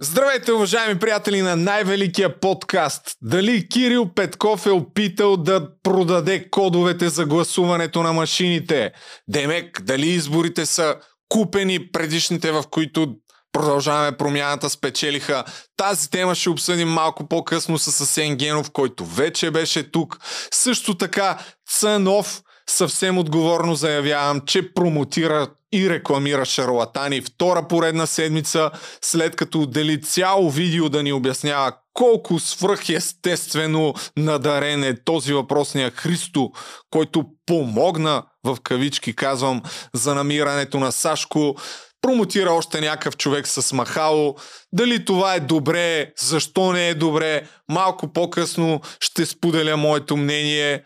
Здравейте, уважаеми приятели на най-великия подкаст. Дали Кирил Петков е опитал да продаде кодовете за гласуването на машините? Демек, дали изборите са купени предишните, в които продължаваме промяната, спечелиха. Тази тема ще обсъдим малко по-късно с Асен Генов, който вече беше тук. Също така Цанов съвсем отговорно заявявам, че промотира и рекламира шарлатани. Втора поредна седмица, след като отдели цяло видео да ни обяснява колко свръхестествено надарен е този въпросния Христо, който помогна, в кавички казвам, за намирането на Сашко, промотира още някакъв човек с махало. Дали това е добре, защо не е добре, малко по-късно ще споделя моето мнение.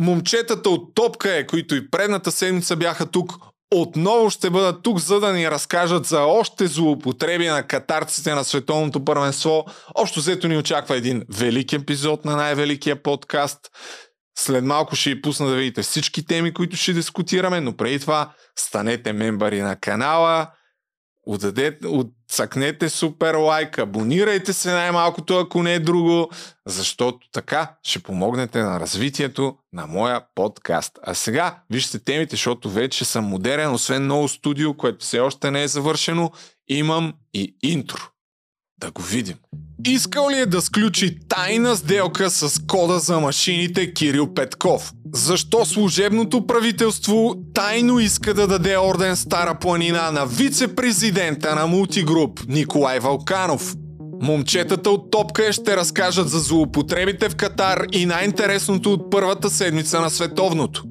Момчетата от Топка е, които и предната седмица бяха тук, отново ще бъдат тук, за да ни разкажат за още злоупотреби на катарците на световното първенство. Общо взето ни очаква един велик епизод на най-великия подкаст. След малко ще ви пусна да видите всички теми, които ще дискутираме, но преди това станете мембари на канала, отдадете, отсъкнете супер лайк, абонирайте се най-малкото, ако не е друго, защото така ще помогнете на развитието на моя подкаст. А сега вижте темите, защото вече съм модерен, освен ново студио, което все още не е завършено, имам и интро. Да го видим. Искал ли е да сключи тайна сделка с кода за машините Кирил Петков? Защо служебното правителство тайно иска да даде орден Стара планина на вице-президента на мултигруп Николай Валканов? Момчетата от Топка ще разкажат за злоупотребите в Катар и най-интересното от първата седмица на световното.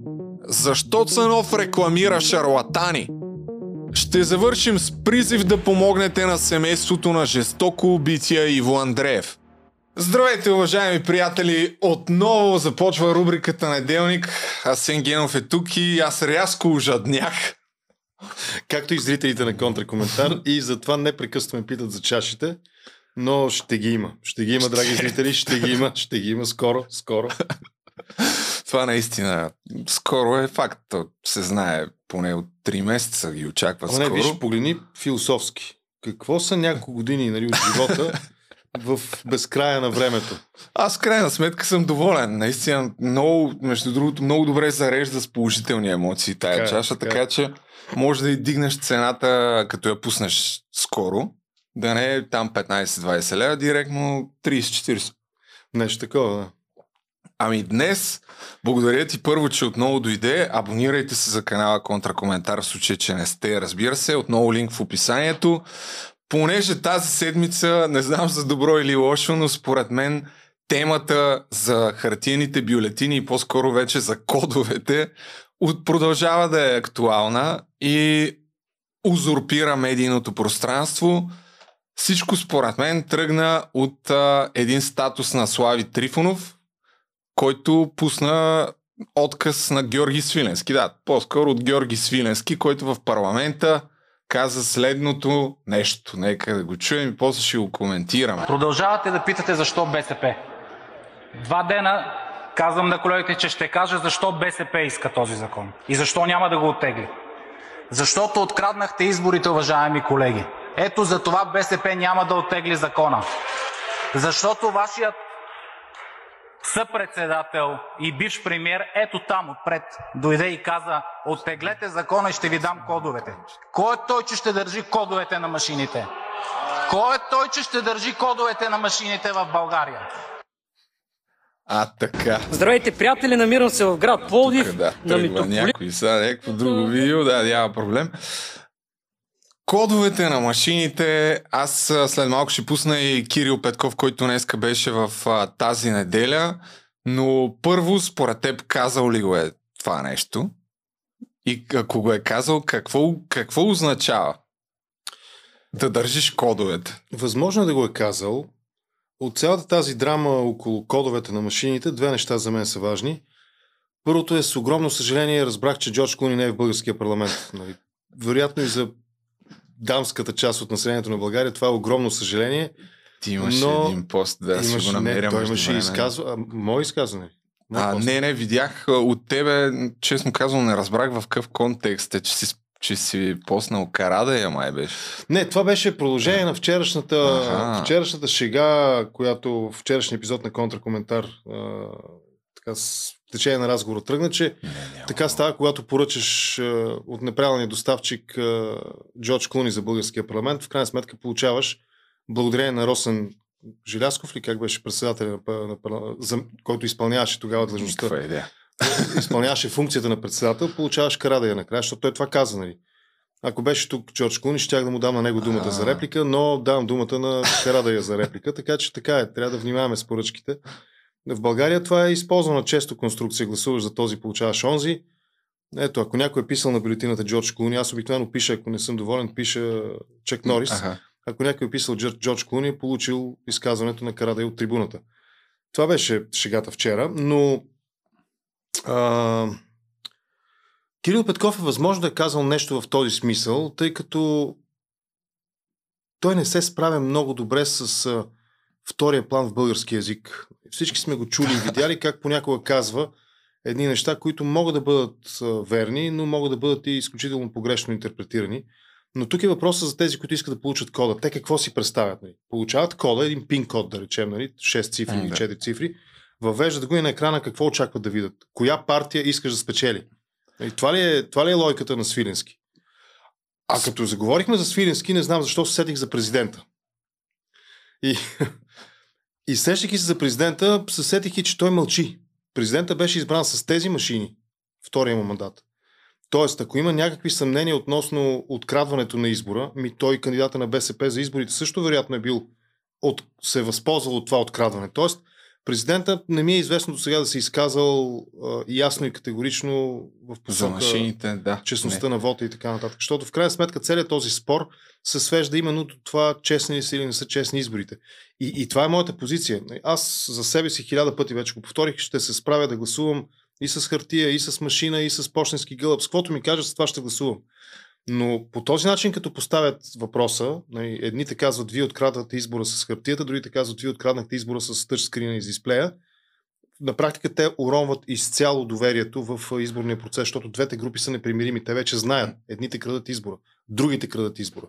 Защо Цанов рекламира шарлатани? Ще завършим с призив да помогнете на семейството на жестоко убития Иво Андреев. Здравейте, уважаеми приятели! Отново започва рубриката Неделник. Асен Генов е тук и аз рязко ожаднях. Както и зрителите на контракоментар и затова непрекъснато питат за чашите, но ще ги има. Ще ги има, драги зрители, ще ги има, ще ги има скоро, скоро. Това наистина скоро е факт. Се знае поне от 3 месеца ги очаква скоро. Не, виж, погледни философски. Какво са няколко години нали, от живота в безкрая на времето? Аз в крайна сметка съм доволен. Наистина много, между другото, много добре зарежда с положителни емоции тая така, е, чаша, така, така че може да и дигнеш цената, като я пуснеш скоро, да не е там 15-20 лева, директно 30-40. Нещо такова, да. Ами днес, благодаря ти първо, че отново дойде. Абонирайте се за канала Контракоментар в случай, че не сте, разбира се. Отново линк в описанието. Понеже тази седмица, не знам за добро или лошо, но според мен темата за хартиените бюлетини и по-скоро вече за кодовете продължава да е актуална и узурпира медийното пространство. Всичко според мен тръгна от а, един статус на Слави Трифонов, който пусна отказ на Георги Свиленски. Да, по-скоро от Георги Свиленски, който в парламента каза следното нещо. Нека да го чуем и после ще го коментираме. Продължавате да питате защо БСП. Два дена казвам на колегите, че ще кажа защо БСП иска този закон и защо няма да го оттегли. Защото откраднахте изборите, уважаеми колеги. Ето за това БСП няма да оттегли закона. Защото вашият съпредседател и бивш премиер ето там отпред дойде и каза: оттеглете закона и ще ви дам кодовете. Кой е той, че ще държи кодовете на машините? Кой е той, че ще държи кодовете на машините в България? А, така. Здравейте, приятели, намирам се в град Пловдив. Тук, да, на някой са, някакво друго видео, да, няма проблем. Кодовете на машините, аз след малко ще пусна и Кирил Петков, който днеска беше в а, тази неделя, но първо според теб казал ли го е това нещо? И ако го е казал, какво, какво означава да държиш кодовете? Възможно е да го е казал. От цялата тази драма около кодовете на машините, две неща за мен са важни. Първото е с огромно съжаление разбрах, че Джордж Клуни не е в българския парламент. Нали? Вероятно и за дамската част от населението на България. Това е огромно съжаление. Ти имаш но... един пост, да имаш, си го намеря. Не, той имаше изказва... А, мое изказване. А, не, не, видях от тебе, честно казвам, не разбрах в какъв контекст е, че си че си поснал Карадая, май беше. Не, това беше продължение на вчерашната, Аха. вчерашната шега, която вчерашния епизод на контракоментар а, така с течение на разговора тръгна, че Не, няма. така става, когато поръчаш а, от неправилния доставчик а, Джордж Клуни за българския парламент, в крайна сметка получаваш благодарение на Росен Желясков ли, как беше председател на, на, за, който изпълняваше тогава длъжността, Никаква идея. изпълняваше функцията на председател, получаваш Карадая накрая, защото той това каза, нали? Ако беше тук Джордж Клуни, щях да му дам на него думата А. за реплика, но давам думата на Карадая за реплика, така че така е, трябва да внимаваме с поръчките. В България това е използвана често конструкция, гласуваш за този, получаваш онзи. Ето, ако някой е писал на бюлетината Джордж Клуни, аз обикновено пиша, ако не съм доволен, пиша Чек Норис. Аха. Ако някой е писал Джордж, Джордж Клуни, е получил изказването на Карадая от трибуната. Това беше шегата вчера, но а, Кирил Петков е възможно да е казал нещо в този смисъл, тъй като той не се справя много добре с а, втория план в български язик. Всички сме го чули и видяли как понякога казва едни неща, които могат да бъдат верни, но могат да бъдат и изключително погрешно интерпретирани. Но тук е въпросът за тези, които искат да получат кода. Те какво си представят? Нали? Получават кода, един пин код, да речем, нали? 6 цифри М, или да. 4 цифри, въвеждат го и на екрана какво очакват да видят. Коя партия искаш да спечели? И това, ли е, това ли е логиката на Свиленски? А като заговорихме за Свиленски, не знам защо се сетих за президента. И, и сещайки се за президента, се и, че той мълчи. Президента беше избран с тези машини, втория му мандат. Тоест, ако има някакви съмнения относно открадването на избора, ми той кандидата на БСП за изборите също вероятно е бил от, се е възползвал от това открадване. Тоест, президента не ми е известно до сега да се изказал а, ясно и категорично в посока машините, да. честността на вота и така нататък. Защото в крайна сметка целият този спор се свежда именно до това честни ли са или не са честни изборите. И, и това е моята позиция. Аз за себе си хиляда пъти вече го повторих, ще се справя да гласувам и с хартия, и с машина, и с почтенски гълъб. С каквото ми кажат, с това ще гласувам. Но по този начин, като поставят въпроса, нали, едните казват, вие открадвате избора с хартията, другите казват, вие откраднахте избора с тъчскрина и дисплея, на практика те уронват изцяло доверието в изборния процес, защото двете групи са непримирими. Те вече знаят. Едните крадат избора, другите крадат избора.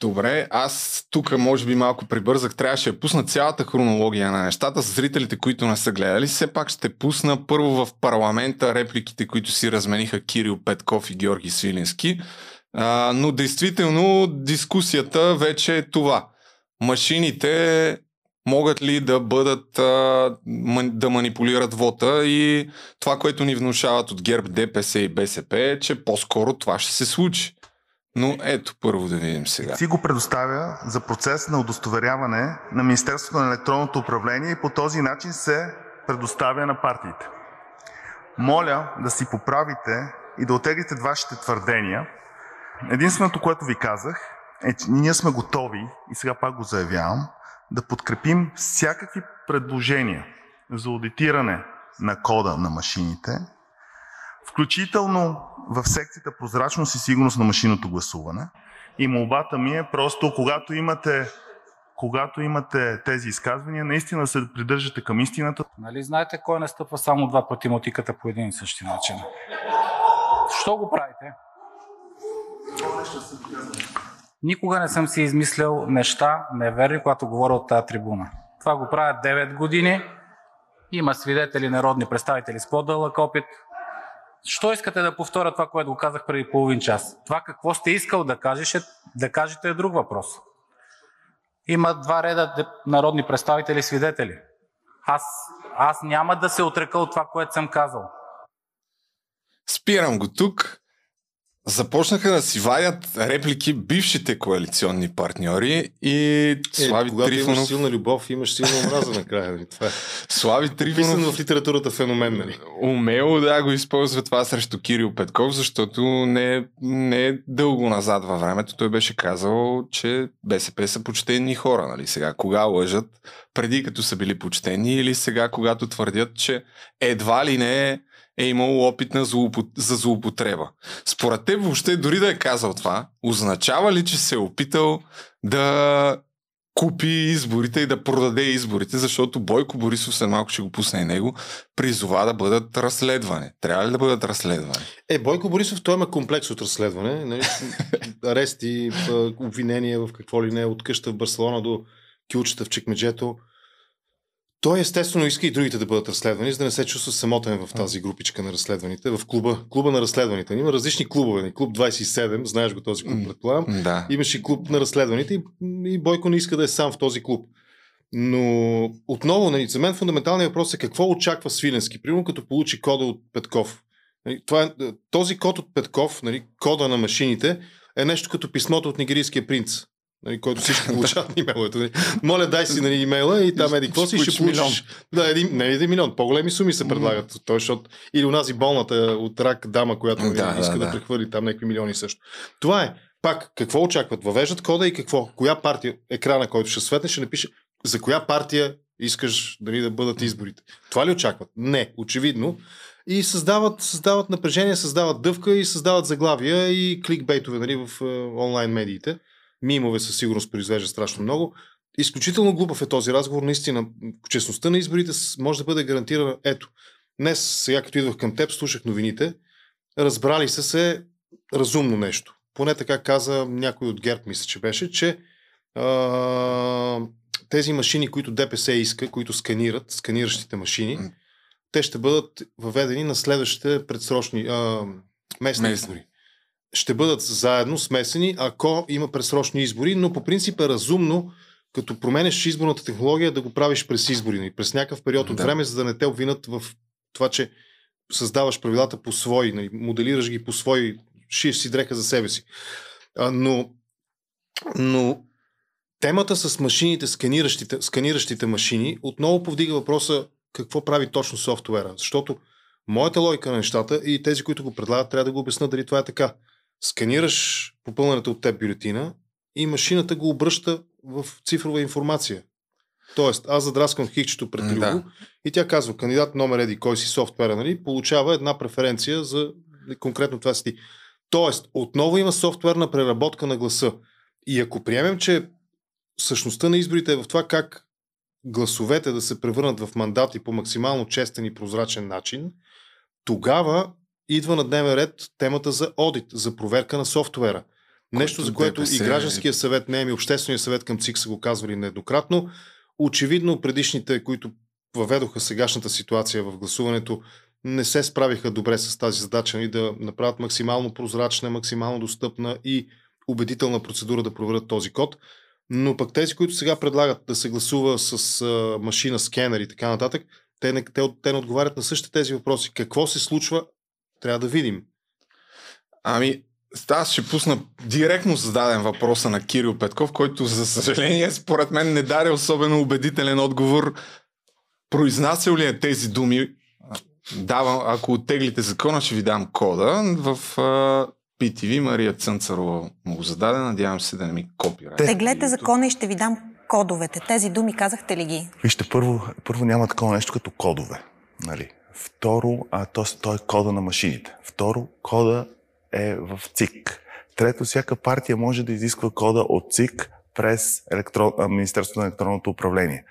Добре, аз тук може би малко прибързах. Трябваше да пусна цялата хронология на нещата. С зрителите, които не са гледали, все пак ще пусна първо в парламента репликите, които си размениха Кирил Петков и Георги Свилински. А, но действително дискусията вече е това. Машините могат ли да бъдат а, да манипулират вота и това, което ни внушават от ГЕРБ, ДПС и БСП е, че по-скоро това ще се случи. Но ето първо да видим сега. ЦИ го предоставя за процес на удостоверяване на Министерството на електронното управление и по този начин се предоставя на партиите. Моля да си поправите и да отеглите вашите твърдения. Единственото, което ви казах, е, че ние сме готови, и сега пак го заявявам, да подкрепим всякакви предложения за аудитиране на кода на машините, включително в секцията прозрачност и сигурност на машинното гласуване. И молбата ми е просто, когато имате, когато имате тези изказвания, наистина се придържате към истината. Нали знаете кой не само два пъти мотиката по един и същи начин? Що го правите? Никога не съм си измислял неща неверни, когато говоря от тази трибуна. Това го правят 9 години. Има свидетели, народни представители с по-дълъг опит. Що искате да повторя това, което го казах преди половин час? Това какво сте искал да кажеш, е, да кажете е друг въпрос. Има два реда народни представители свидетели. Аз, аз няма да се отрека от това, което съм казал. Спирам го тук. Започнаха да си вадят реплики бившите коалиционни партньори и Слави е, когато имаш Трифонов. силна любов, имаш силна омраза накрая. Нали? Това е Слави писан Трифонов в литературата феномен. Нали? умело да го използва това срещу Кирил Петков, защото не, не е дълго назад във времето той беше казал, че БСП са почтени хора. Нали? Сега, кога лъжат, преди като са били почтени или сега, когато твърдят, че едва ли не е имало опит на злоупо... за злоупотреба. Според теб въобще дори да е казал това, означава ли, че се е опитал да купи изборите и да продаде изборите, защото Бойко Борисов след малко ще го пусне и него, призова да бъдат разследвани. Трябва ли да бъдат разследвани? Е, Бойко Борисов, той има комплекс от разследване. Нали? Арести, обвинения в какво ли не, от къща в Барселона до кючета в Чекмеджето. Той естествено иска и другите да бъдат разследвани, за да не се чувства самотен в тази групичка на разследваните, в клуба, клуба на разследваните. Има различни клубове. Нали? Клуб 27, знаеш го този клуб, предполагам. Да. Имаше и клуб на разследваните и, и Бойко не иска да е сам в този клуб. Но отново, нали, за мен фундаменталният въпрос е какво очаква Свиленски, примерно като получи кода от Петков. Нали, това е, този код от Петков, нали, кода на машините, е нещо като писмото от нигерийския принц. Нали, който всички получават имейловете. Нали. Моля, дай си нали, имейла и там еди какво си ще получиш. Милион. Да, един, не един милион. По-големи суми се предлагат. Mm. Той, защото, или унази болната от рак дама, която нали, да, иска да, да, да прехвърли там някакви милиони също. Това е. Пак, какво очакват? Въвеждат кода и какво? Коя партия, екрана, който ще светне, ще напише за коя партия искаш дали, да бъдат изборите. Това ли очакват? Не, очевидно. И създават, създават напрежение, създават дъвка и създават заглавия и кликбейтове нали, в е, онлайн медиите мимове със сигурност произвежда страшно много. Изключително глупав е този разговор. Наистина, честността на изборите може да бъде гарантирана. Ето, днес, сега като идвах към теб, слушах новините, разбрали са се разумно нещо. Поне така каза някой от ГЕРБ, мисля, че беше, че а, тези машини, които ДПС иска, които сканират, сканиращите машини, те ще бъдат въведени на следващите предсрочни а, местни избори ще бъдат заедно смесени, ако има пресрочни избори, но по принцип е разумно, като променеш изборната технология, да го правиш през избори, нали, през някакъв период от да. време, за да не те обвинат в това, че създаваш правилата по свои, нали, моделираш ги по свои, шиеш си дрека за себе си. А, но, но темата с машините, сканиращите, сканиращите машини, отново повдига въпроса какво прави точно софтуера. Защото моята логика на нещата и тези, които го предлагат, трябва да го обяснат дали това е така сканираш попълнената от теб бюлетина и машината го обръща в цифрова информация. Тоест, аз задраскам хикчето пред друго да. и тя казва, кандидат номер еди, кой си софтуера, нали, получава една преференция за конкретно това си. Тоест, отново има софтуерна преработка на гласа. И ако приемем, че същността на изборите е в това как гласовете да се превърнат в мандати по максимално честен и прозрачен начин, тогава идва на дневен ред темата за одит, за проверка на софтуера. Нещо, за което ДПС... и гражданския съвет, не и обществения съвет към ЦИК са го казвали нееднократно. Очевидно, предишните, които въведоха сегашната ситуация в гласуването, не се справиха добре с тази задача и да направят максимално прозрачна, максимално достъпна и убедителна процедура да проверят този код. Но пък тези, които сега предлагат да се гласува с а, машина, скенер и така нататък, те не, те, те не отговарят на същите тези въпроси. Какво се случва, трябва да видим. Ами, аз ще пусна директно зададен въпроса на Кирил Петков, който за съжаление според мен не даде особено убедителен отговор. Произнасял ли е тези думи? Давам, ако оттеглите закона, ще ви дам кода. В uh, PTV Мария Цънцарова му го зададе. Надявам се да не ми копира. Теглете закона и ще ви дам кодовете. Тези думи казахте ли ги? Вижте, първо, първо няма такова нещо като кодове. Нали? Второ, а, то, то е кода на машините. Второ, кода е в ЦИК. Трето, всяка партия може да изисква кода от ЦИК през електрон... Министерството на електронното управление.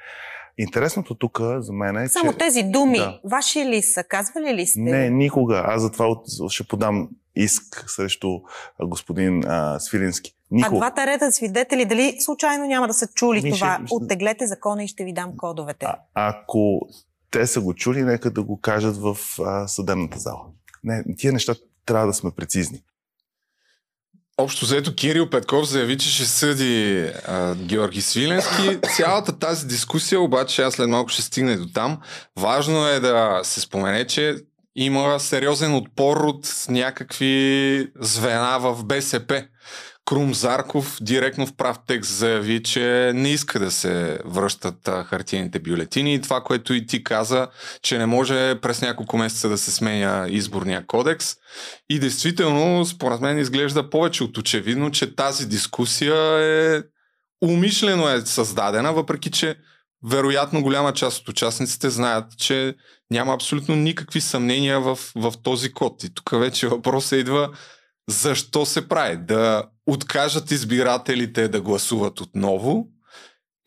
Интересното тук за мен е, Само че... тези думи, да. ваши ли са? Казвали ли сте? Не, никога. Аз затова ще подам иск срещу господин а, Свилински. Никога. А двата реда свидетели, дали случайно няма да са чули Мише, това? Оттеглете закона и ще ви дам кодовете. А, ако те са го чули, нека да го кажат в а, съдебната зала. Не, тия неща трябва да сме прецизни. Общо заето Кирил Петков заяви, че ще съди а, Георги Свиленски. Цялата тази дискусия, обаче аз след малко ще стигне до там. Важно е да се спомене, че има сериозен отпор от някакви звена в БСП. Крум Зарков директно в прав текст заяви, че не иска да се връщат хартиените бюлетини и това, което и ти каза, че не може през няколко месеца да се сменя изборния кодекс. И действително, според мен изглежда повече от очевидно, че тази дискусия е умишлено е създадена, въпреки че вероятно голяма част от участниците знаят, че няма абсолютно никакви съмнения в, в този код. И тук вече въпросът идва защо се прави? Да откажат избирателите да гласуват отново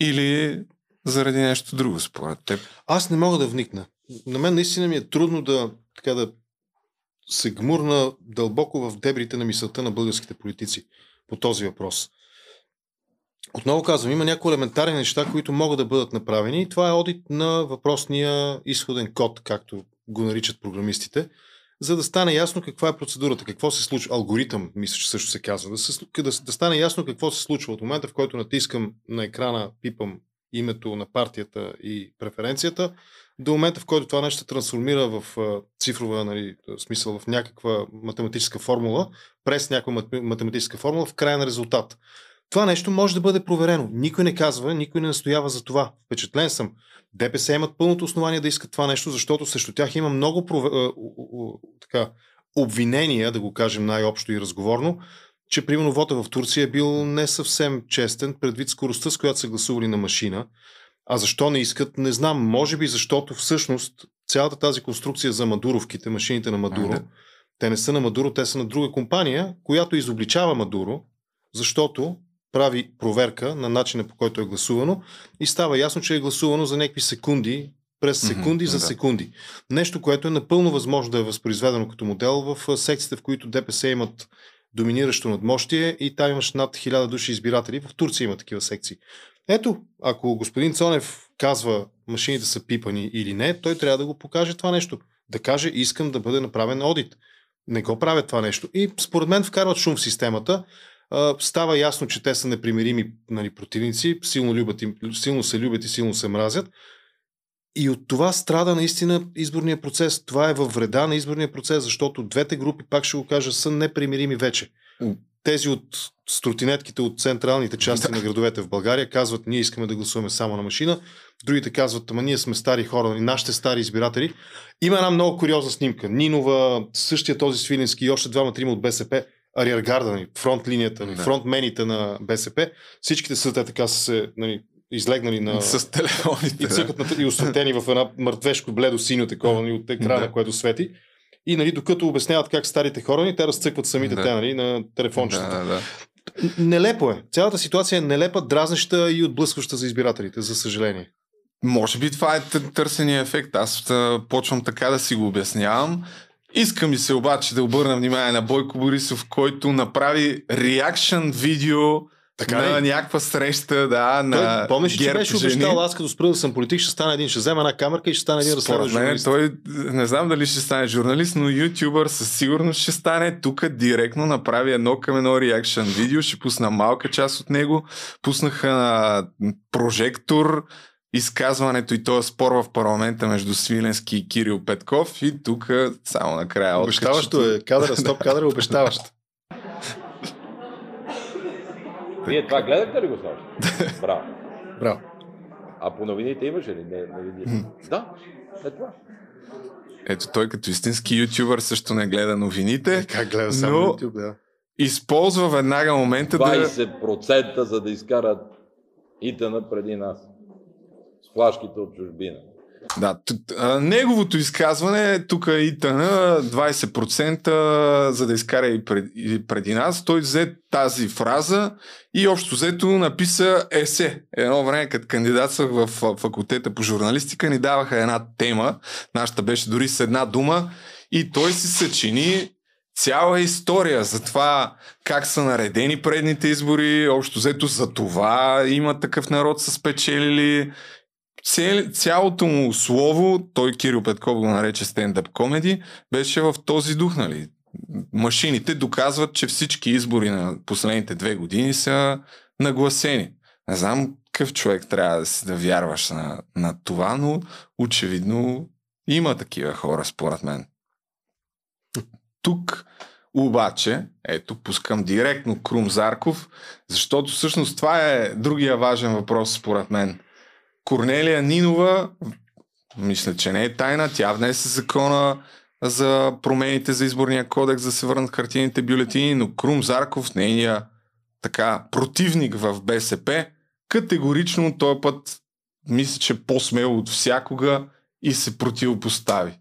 или заради нещо друго според теб? Аз не мога да вникна. На мен наистина ми е трудно да, така да се гмурна дълбоко в дебрите на мисълта на българските политици по този въпрос. Отново казвам, има някои елементарни неща, които могат да бъдат направени. Това е одит на въпросния изходен код, както го наричат програмистите, за да стане ясно каква е процедурата, какво се случва. Алгоритъм, мисля, че също се казва. Да, се, да, да стане ясно какво се случва от момента, в който натискам на екрана, пипам името на партията и преференцията, до момента, в който това нещо се трансформира в цифрова, нали, смисъл в някаква математическа формула, през някаква математическа формула, в крайен резултат. Това нещо може да бъде проверено. Никой не казва, никой не настоява за това. Впечатлен съм. ДПС имат пълното основание да искат това нещо, защото срещу тях има много прове... така, обвинения, да го кажем най-общо и разговорно, че примерно вота в Турция е бил не съвсем честен, предвид скоростта, с която са гласували на машина. А защо не искат, не знам. Може би защото всъщност цялата тази конструкция за Мадуровките, машините на Мадуро, а, те не са на Мадуро, те са на друга компания, която изобличава Мадуро, защото прави проверка на начина по който е гласувано и става ясно, че е гласувано за някакви секунди, през секунди mm-hmm, за да. секунди. Нещо, което е напълно възможно да е възпроизведено като модел в секциите, в които ДПС имат доминиращо надмощие и там имаш над 1000 души избиратели. В Турция има такива секции. Ето, ако господин Цонев казва машините са пипани или не, той трябва да го покаже това нещо. Да каже, искам да бъде направен одит. Не го правят това нещо. И според мен вкарват шум в системата. Става ясно, че те са непримирими нали, противници, силно, любят силно се любят и силно се мразят. И от това страда наистина изборния процес. Това е във вреда на изборния процес, защото двете групи, пак ще го кажа, са непримирими вече. Тези от стротинетките от централните части на градовете в България казват, ние искаме да гласуваме само на машина. Другите казват, ама ние сме стари хора, нашите стари избиратели. Има една много куриозна снимка. Нинова, същия този Свиленски и още двама-трима от БСП ариергарда, нали, фронт линията, нали, да. фронтмените на БСП, всичките са те така са се нали, излегнали на... С телефоните. И цъкат на, и осветени в една мъртвешко бледо синьо такова нали, от екрана, да. което свети. И нали, докато обясняват как старите хора, нали, те разцъкват самите да. те нали, на телефончетата. Да, да. Нелепо е. Цялата ситуация е нелепа, дразнеща и отблъскваща за избирателите, за съжаление. Може би това е търсения ефект. Аз почвам така да си го обяснявам. Искам и се обаче да обърна внимание на Бойко Борисов, който направи реакшн видео така на ли? някаква среща, да, на той, помниш, че беше обещал, аз като спра да съм политик, ще стане един, ще взема една камерка и ще стане един разследващ журналист. Той, не знам дали ще стане журналист, но ютубър със сигурност ще стане. Тук директно направи едно към едно реакшн видео, ще пусна малка част от него. Пуснаха на прожектор, изказването и този спор в парламента между Свиленски и Кирил Петков и тук само накрая Обещаващо е. Кадъра, стоп кадър е обещаващ. Вие това гледахте ли го снощи? Браво. Браво. А по новините имаше ли? Не, не да, е това. Ето той като истински ютубър също не гледа новините. Е, как гледа само но YouTube, да. Използва веднага момента 20% да... за да изкарат итана преди нас флашките от чужбина. Да, неговото изказване е тук и тъна 20% за да изкара и, пред, и преди нас. Той взе тази фраза и общо взето написа есе. Едно време, като кандидатствах в факултета по журналистика, ни даваха една тема. Нашата беше дори с една дума. И той си съчини цяла история за това как са наредени предните избори, общо взето за това има такъв народ са спечелили цялото му слово, той Кирил Петков го нарече стендъп комеди, беше в този дух, нали? Машините доказват, че всички избори на последните две години са нагласени. Не знам какъв човек трябва да, си, да вярваш на, на това, но очевидно има такива хора, според мен. Тук обаче, ето, пускам директно Крум Зарков, защото всъщност това е другия важен въпрос, според мен – Корнелия Нинова, мисля, че не е тайна, тя внесе закона за промените за изборния кодекс, да се върнат хартийните бюлетини, но Крум Зарков, нейния така противник в БСП, категорично този път мисля, че по-смело от всякога и се противопостави.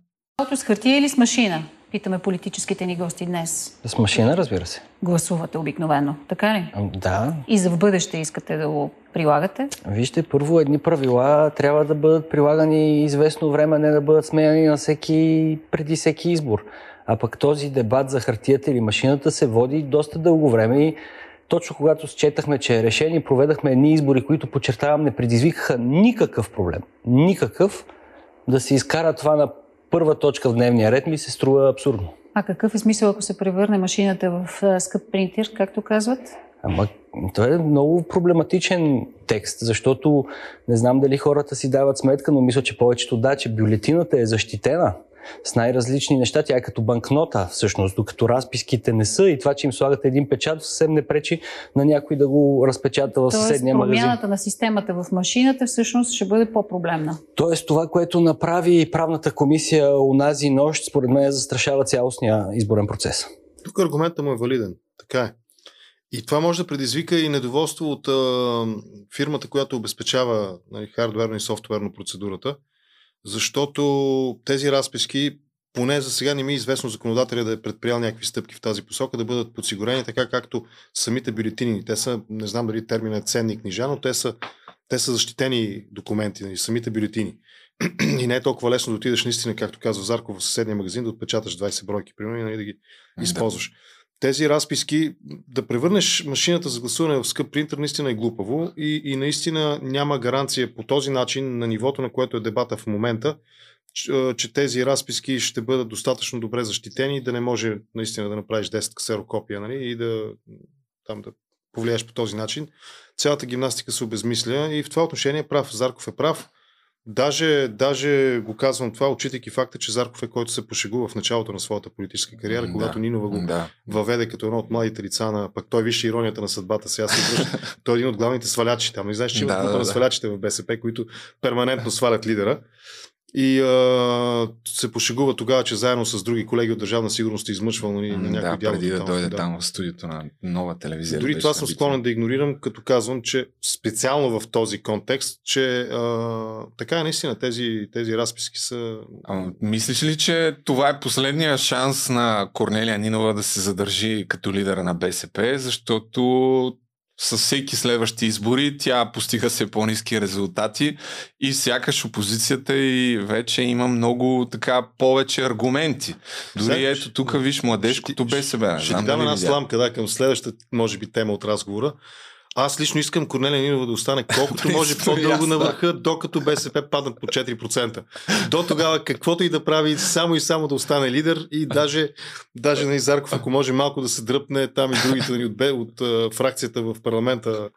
С хартия или с машина? Питаме политическите ни гости днес. С машина, разбира се. Гласувате обикновено, така ли? Да. И за в бъдеще искате да го прилагате? Вижте, първо едни правила трябва да бъдат прилагани известно време, не да бъдат сменяни на всеки, преди всеки избор. А пък този дебат за хартията или машината се води доста дълго време и точно когато счетахме, че е решение, проведахме едни избори, които, подчертавам, не предизвикаха никакъв проблем. Никакъв. Да се изкара това на първа точка в дневния ред ми се струва абсурдно. А какъв е смисъл, ако се превърне машината в скъп принтер, както казват? Ама това е много проблематичен текст, защото не знам дали хората си дават сметка, но мисля, че повечето да, че бюлетината е защитена с най-различни неща. Тя е като банкнота, всъщност, докато разписките не са и това, че им слагате един печат, съвсем не пречи на някой да го разпечата в съседния магазин. Тоест, промяната на системата в машината всъщност ще бъде по-проблемна. Тоест, това, което направи правната комисия унази нощ, според мен застрашава цялостния изборен процес. Тук аргументът му е валиден. Така е. И това може да предизвика и недоволство от а, фирмата, която обезпечава нали, хардверно и софтуерно процедурата, защото тези разписки, поне за сега не ми е известно законодателя да е предприял някакви стъпки в тази посока, да бъдат подсигурени така както самите бюлетини. Те са, не знам дали терминът е ценни книжа, но те са, те са защитени документи, нали, самите бюлетини. и не е толкова лесно да отидеш наистина, както казва Зарков, в съседния магазин, да отпечаташ 20 бройки, примерно, и нали, да ги да. Тези разписки, да превърнеш машината за гласуване в скъп принтер, наистина е глупаво и, и наистина няма гаранция по този начин на нивото, на което е дебата в момента, че, че тези разписки ще бъдат достатъчно добре защитени, да не може наистина да направиш 10 ксерокопия нали, и да, там, да повлияеш по този начин. Цялата гимнастика се обезмисля и в това отношение прав. Зарков е прав. Даже, даже го казвам това, отчитайки факта, че Зарков е който се пошегува в началото на своята политическа кариера, да, когато Нинова го да. въведе като едно от младите лица на... Пък той вижте иронията на съдбата сега се връща. той е един от главните свалячи там. Не знаеш, че има да, да, на свалячите в БСП, които перманентно свалят лидера. И а, се пошегува тогава, че заедно с други колеги от Държавна сигурност е измъчвал нали, на някой да, преди да дойде да. там в студиото на нова телевизия. Дори това съм склонен да игнорирам, като казвам, че специално в този контекст, че а, така е наистина тези, тези разписки са... А, мислиш ли, че това е последния шанс на Корнелия Нинова да се задържи като лидера на БСП, защото с всеки следващи избори тя постига се по-низки резултати и сякаш опозицията и вече има много така повече аргументи. Дори Сега, ето тук виж младежкото БСП. Ще, ще ти дам една сламка да, към следващата, може би, тема от разговора. Аз лично искам Корнелия Нинова да остане колкото може по-дълго на върха, докато БСП паднат по 4%. До тогава каквото и да прави, само и само да остане лидер и даже, даже на Изарков, ако може малко да се дръпне там и другите нали, от, от, от фракцията в парламента,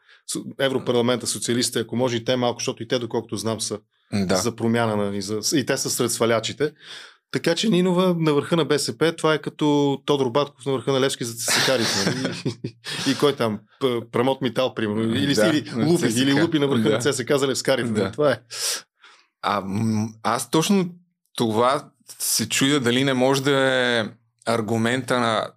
Европарламента, социалистите, ако може и те малко, защото и те, доколкото знам, са да. за промяна, нали, за, и те са сред свалячите. Така че Нинова на върха на БСП, това е като Тодор Батков на върха на Левски за цесикарите. Нали? и, и кой там? Прамот Митал, примерно. Или, да, или Лупи, или Лупи на върха да. на ЦСК за Левскарите. Да. Това е. А, аз точно това се чудя дали не може да е аргумента на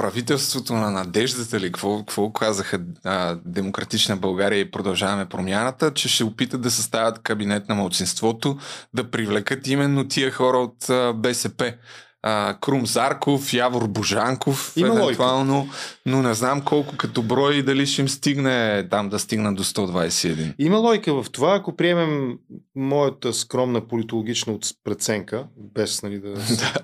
правителството на надеждата ли, какво, какво казаха а, Демократична България и продължаваме промяната, че ще опитат да съставят кабинет на младсинството, да привлекат именно тия хора от а, БСП а, Крум Зарков, Явор Божанков, Има евентуално, лойка. но не знам колко като брой и дали ще им стигне там да стигна до 121. Има лойка в това, ако приемем моята скромна политологична преценка, без нали, да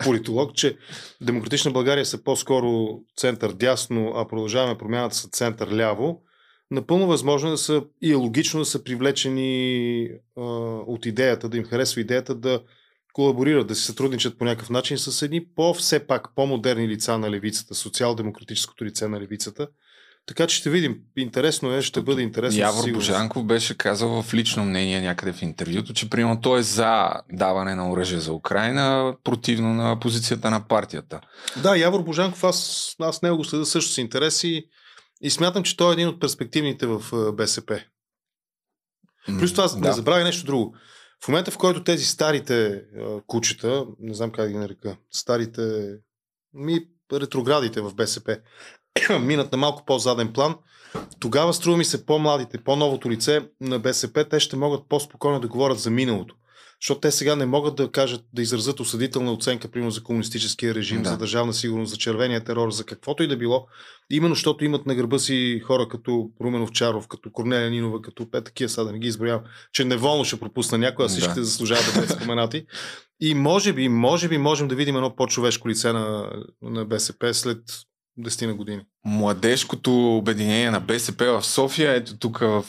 политолог, че Демократична България са по-скоро център дясно, а продължаваме промяната са център ляво, напълно възможно да са и е логично да са привлечени а, от идеята, да им харесва идеята да колаборират, да си сътрудничат по някакъв начин с едни по все пак по-модерни лица на левицата, социал-демократическото лице на левицата. Така че ще видим. Интересно е, ще бъде интересно. Явор Божанков беше казал в лично мнение някъде в интервюто, че примерно той е за даване на оръжие за Украина, противно на позицията на партията. Да, Явор Божанков, аз, аз него го следа също с интерес и, и смятам, че той е един от перспективните в БСП. Плюс това да. не забравя нещо друго. В момента, в който тези старите а, кучета, не знам как да ги нарека, старите ми ретроградите в БСП, минат на малко по-заден план, тогава струва ми се по-младите, по-новото лице на БСП, те ще могат по-спокойно да говорят за миналото. Защото те сега не могат да кажат, да изразят осъдителна оценка, примерно за комунистическия режим, Да. за държавна сигурност, за червения терор, за каквото и да било, именно защото имат на гърба си хора като Румен Овчаров, като Корнелия Нинова, като пет такива, сега да не ги изброявам, че неволно ще пропусна някой, а всичките Да. заслужават да бъдат споменати. И може би, може би можем да видим едно по-човешко лице на, на БСП след 10 на години. Младежкото обединение на БСП в София, ето тук в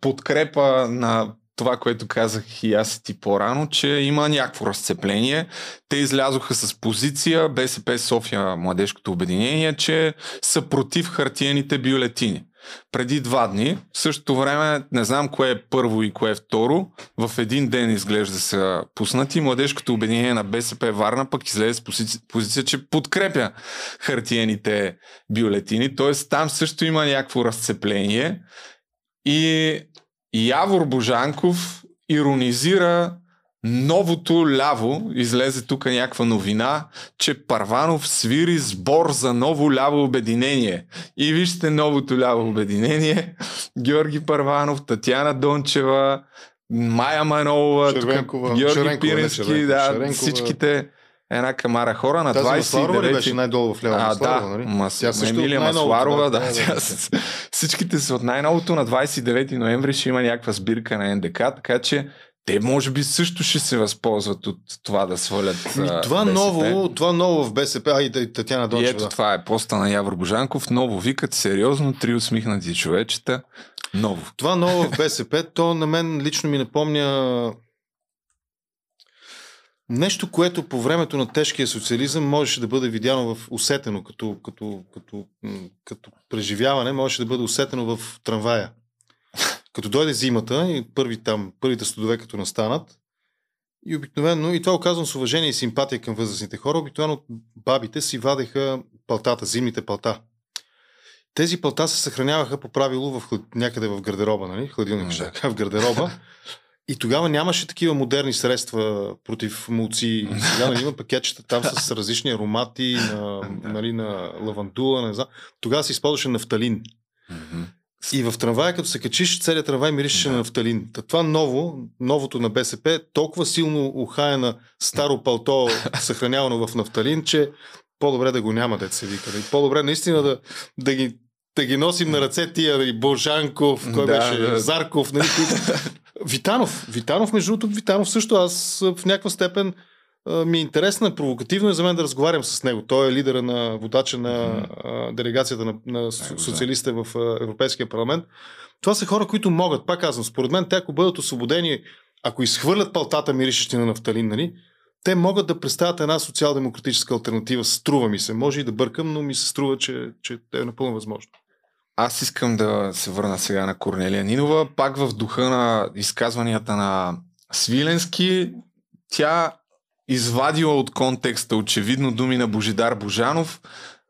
подкрепа на това, което казах и аз ти по-рано, че има някакво разцепление. Те излязоха с позиция БСП София Младежкото обединение, че са против хартиените бюлетини. Преди два дни, в същото време, не знам кое е първо и кое е второ, в един ден изглежда са пуснати. Младежкото обединение на БСП Варна пък излезе с позиция, позиция че подкрепя хартиените бюлетини. Т.е. там също има някакво разцепление. И Явор Божанков иронизира новото ляво. Излезе тук някаква новина, че Парванов свири сбор за ново ляво обединение. И вижте новото ляво обединение. Георги Парванов, Татяна Дончева, Майя Манолова, тук Червенкова, Георги Шеренкова, не Пирински, Червенкова, да, Шеренкова. всичките една камара хора на Тази 29 Масларова ли беше най-долу в ляво? а, Масларова, да, нали? Мас... Тя също Емилия Масларова, да. да, да, тя да. Всичките са от най-новото на 29 ноември ще има някаква сбирка на НДК, така че те може би също ще се възползват от това да свалят Ми, а, това, БСП. ново, това ново в БСП, а и и Татяна И Дончева. ето това е поста на Явор Божанков. Ново викат, сериозно, три усмихнати човечета. Ново. Това ново в БСП, то на мен лично ми напомня нещо, което по времето на тежкия социализъм можеше да бъде видяно в усетено като, като, като, като преживяване, можеше да бъде усетено в трамвая. Като дойде зимата и първи там, първите студове като настанат, и обикновено, и това оказвам с уважение и симпатия към възрастните хора, обикновено бабите си вадеха палтата, зимните палта. Тези палта се съхраняваха по правило в, някъде в гардероба, нали? Хладилник, Да. в гардероба. И тогава нямаше такива модерни средства против мулци. Сега нали, има пакетчета там с различни аромати на, нали, на лавандула, не знам. Тогава се използваше нафталин. И в трамвая, като се качиш, целият трамвай миришеше Да. на нафталин. Та това ново, новото на БСП, толкова силно ухая на старо палто, съхранявано в нафталин, че по-добре да го няма, се вика. нали. По-добре наистина да, да ги да ги носим на ръце тия, нали, Божанков, кой Да, беше, да. Зарков, нали, които... Витанов, Витанов, между другото, Витанов също, аз в някаква степен ми е интересно, провокативно е за мен да разговарям с него. Той е лидера на водача на делегацията на, на да. социалистите в Европейския парламент. Това са хора, които могат, пак казвам, според мен, те ако бъдат освободени, ако изхвърлят палтата миришещи на нафталин, нали, те могат да представят една социал-демократическа альтернатива. Струва ми се. Може и да бъркам, но ми се струва, че, че е напълно възможно. Аз искам да се върна сега на Корнелия Нинова. Пак в духа на изказванията на Свиленски, тя извадила от контекста очевидно думи на Божидар Божанов,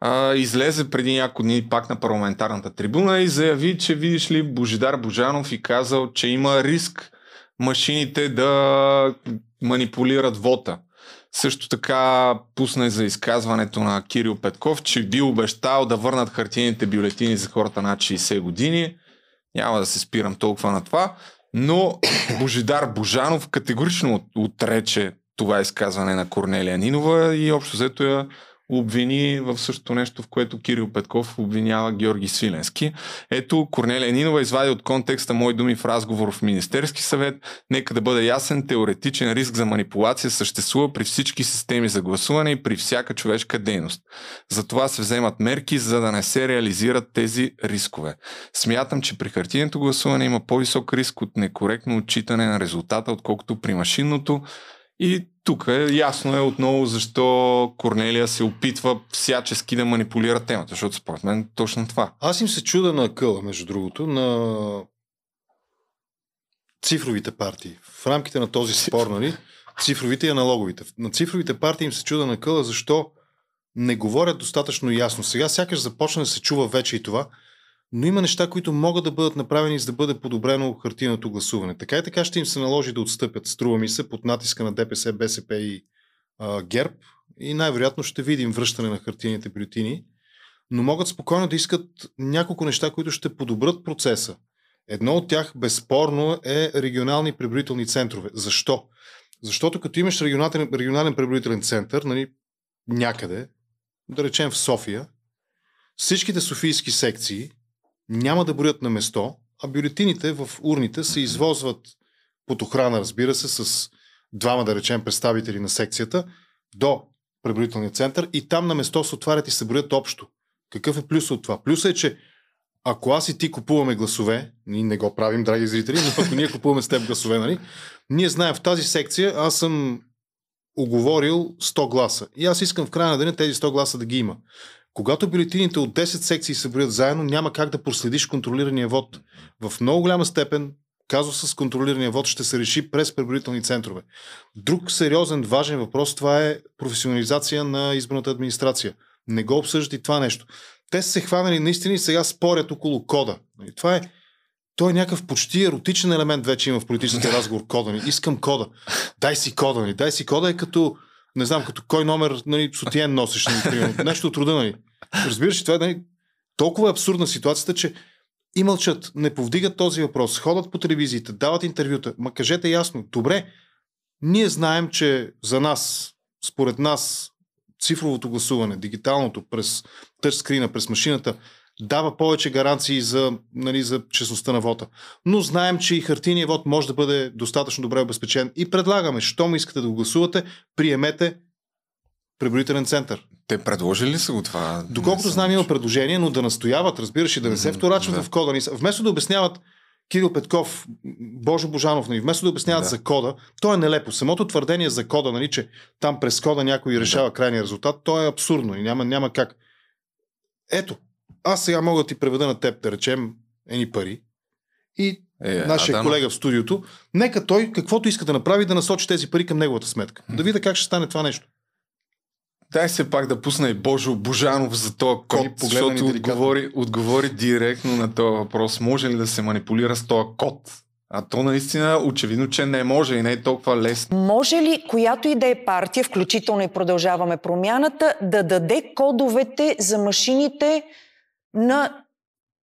а, излезе преди няколко дни пак на парламентарната трибуна и заяви, че видиш ли Божидар Божанов и казал, че има риск машините да манипулират вота. Също така пусна и за изказването на Кирил Петков, че бил обещал да върнат хартиените бюлетини за хората над 60 години. Няма да се спирам толкова на това, но Божидар Божанов категорично от- отрече това изказване на Корнелия Нинова и общо взето я обвини в същото нещо, в което Кирил Петков обвинява Георги Свиленски. Ето, Корнелия Нинова извади от контекста мои думи в разговор в Министерски съвет. Нека да бъде ясен, теоретичен риск за манипулация съществува при всички системи за гласуване и при всяка човешка дейност. Затова се вземат мерки, за да не се реализират тези рискове. Смятам, че при хартиеното гласуване има по-висок риск от некоректно отчитане на резултата, отколкото при машинното. И тук е ясно е отново защо Корнелия се опитва всячески да манипулира темата, защото според мен точно това. Аз им се чуда на къла, между другото, на цифровите партии. В рамките на този спор, нали? Цифровите и аналоговите. На цифровите партии им се чуда на къла, защо не говорят достатъчно ясно. Сега сякаш започна да се чува вече и това, но има неща, които могат да бъдат направени, за да бъде подобрено хартийното гласуване. Така и така ще им се наложи да отстъпят, струва ми се, под натиска на ДПС, БСП и а, ГЕРБ. И най-вероятно ще видим връщане на хартийните бюлетини но могат спокойно да искат няколко неща, които ще подобрят процеса. Едно от тях, безспорно, е регионални преброителни центрове. Защо? Защото като имаш регионален, регионален преброителен център, нали, някъде, да речем в София, всичките софийски секции няма да броят на место, а бюлетините в урните се извозват под охрана, разбира се, с двама, да речем, представители на секцията до преброителния център и там на место се отварят и се броят общо. Какъв е плюс от това? Плюсът е, че ако аз и ти купуваме гласове, ние не го правим, драги зрители, но ако ние купуваме с теб гласове, нали, ние знаем в тази секция аз съм оговорил 100 гласа. И аз искам в края на деня тези 100 гласа да ги има. Когато бюлетините от 10 секции се броят заедно, няма как да проследиш контролирания вод. В много голяма степен казус с контролирания вод ще се реши през преброителни центрове. Друг сериозен, важен въпрос, това е професионализация на избраната администрация. Не го обсъждат и това нещо. Те са се хванали наистина и сега спорят около кода. Нали, това е той е някакъв почти еротичен елемент вече има в политическия разговор кода ни. Искам кода. Дай си кода ни. Дай си кода е като, не знам, като кой номер нали, сотиен носиш. Нали, нещо от труда. Нали. Разбираш, това е нали, толкова е абсурдна ситуацията, че и мълчат, не повдигат този въпрос, ходят по телевизиите, дават интервюта. Ма кажете ясно, добре, ние знаем, че за нас, според нас, цифровото гласуване, дигиталното, през тъчскрина, през машината, дава повече гаранции за, нали, за честността на вота. Но знаем, че и хартийният вод може да бъде достатъчно добре обезпечен и предлагаме, що му искате да го гласувате, приемете преброителен център. Те предложили ли са го това? Доколкото знам, има предложение, но да настояват, разбираш, и да не се вторачват да. в кода. Вместо да обясняват Кирил Петков, Божо Божанов, нали, вместо да обясняват да. за кода, то е нелепо. Самото твърдение за кода, нали, че там през кода някой решава да. крайния резултат, то е абсурдно и няма, няма как. Ето, аз сега мога да ти преведа на теб, да речем, ени пари и е, нашия да, колега в студиото, нека той каквото иска да направи, да насочи тези пари към неговата сметка. Да видя как ще стане това нещо. Дай се пак да пусна и Божо Божанов за този код, защото отговори, отговори директно на този въпрос. Може ли да се манипулира с този код? А то наистина очевидно, че не може и не е толкова лесно. Може ли която и да е партия, включително и продължаваме промяната, да даде кодовете за машините на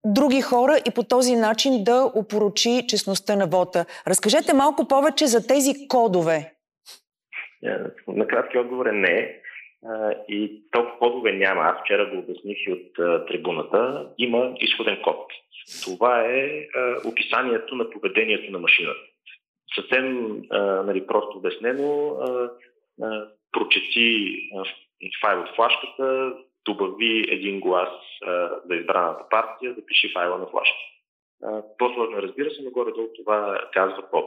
други хора и по този начин да опорочи честността на вота? Разкажете малко повече за тези кодове. Е, на кратки отговор е не и толкова кодове няма. Аз вчера го обясних и от трибуната. Има изходен код. Това е описанието на поведението на машината. Съвсем нали, просто обяснено, прочети файл от флашката, добави един глас за избраната партия, запиши файла на флашката. По-сложно разбира се, но горе-долу това казва код.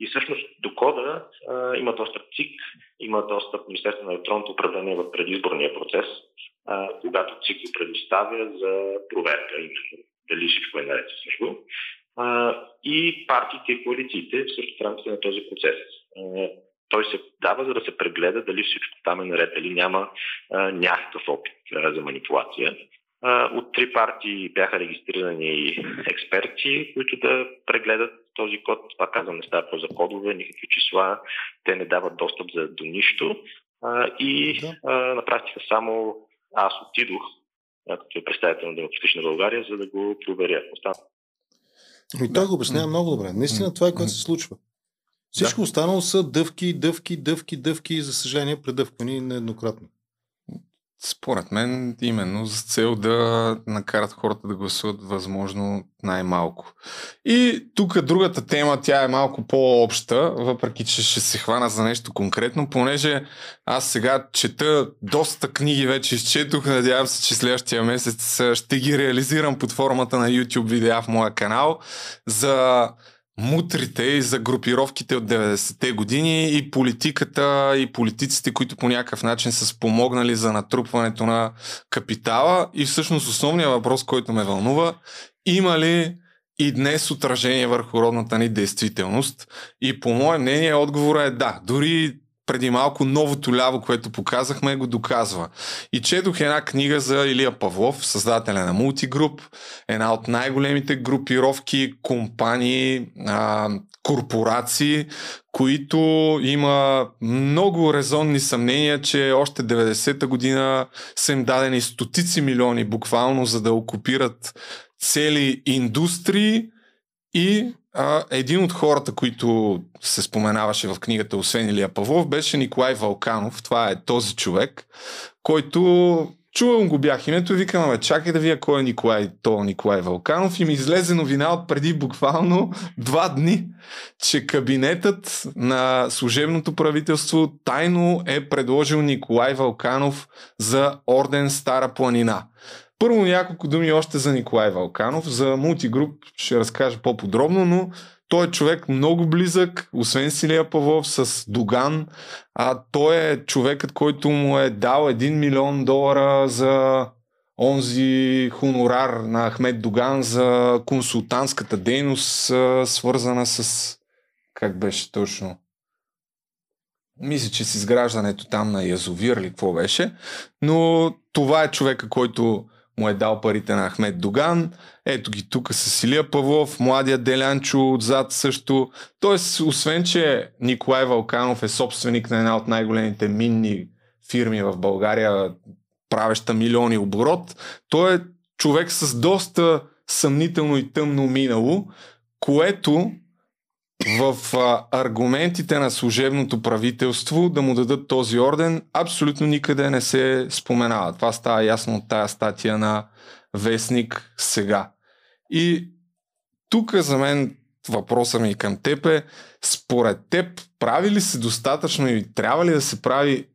И всъщност до кода а, има достъп ЦИК, има достъп Министерство на електронното управление в предизборния процес, а, когато ЦИК го предоставя за проверка, именно дали всичко е наред с него. А, и партиите и коалициите също в рамките на този процес. А, той се дава, за да се прегледа дали всичко там е наред, дали няма а, някакъв опит а, за манипулация. От три партии бяха регистрирани експерти, които да прегледат този код. Това казвам, не става по за кодове, никакви числа, те не дават достъп за, до нищо. И да. на практика само аз отидох като представител на Демократична България, за да го проверя. Остана. И той го обяснява много добре. Наистина това е което се случва. Всичко да. останало са дъвки, дъвки, дъвки, дъвки и за съжаление предъвквани нееднократно. Според мен, именно с цел да накарат хората да гласуват възможно най-малко. И тук другата тема, тя е малко по-обща, въпреки че ще се хвана за нещо конкретно, понеже аз сега чета доста книги, вече изчетох, надявам се, че следващия месец ще ги реализирам под формата на YouTube видеа в моя канал за мутрите и за групировките от 90-те години и политиката и политиците, които по някакъв начин са спомогнали за натрупването на капитала. И всъщност основният въпрос, който ме вълнува, има ли и днес отражение върху родната ни действителност? И по мое мнение отговора е да. Дори преди малко новото ляво, което показахме, го доказва. И четох една книга за Илия Павлов, създателя на Мултигруп, една от най-големите групировки, компании, а, корпорации, които има много резонни съмнения, че още 90-та година са им дадени стотици милиони буквално, за да окупират цели индустрии и а, един от хората, които се споменаваше в книгата, освен Илия Павлов, беше Николай Валканов. Това е този човек, който Чувам го бях името и викам, ами чакай да вия кой е Николай, то Николай Валканов и ми излезе новина от преди буквално два дни, че кабинетът на служебното правителство тайно е предложил Николай Валканов за орден Стара планина. Първо няколко думи още за Николай Валканов. За мултигруп ще разкажа по-подробно, но той е човек много близък, освен Силия Павлов, с Доган. А той е човекът, който му е дал 1 милион долара за онзи хонорар на Ахмед Доган за консултантската дейност, свързана с... Как беше точно? Мисля, че с изграждането там на язовир или какво беше. Но това е човека, който му е дал парите на Ахмед Доган. Ето ги тук с Силия Павлов, младия Делянчо отзад също. Тоест, освен, че Николай Валканов е собственик на една от най-големите минни фирми в България, правеща милиони оборот, той е човек с доста съмнително и тъмно минало, което в а, аргументите на служебното правителство да му дадат този орден абсолютно никъде не се споменава. Това става ясно от тая статия на Вестник сега. И тук за мен въпросът ми към теб е, според теб прави ли се достатъчно и трябва ли да се прави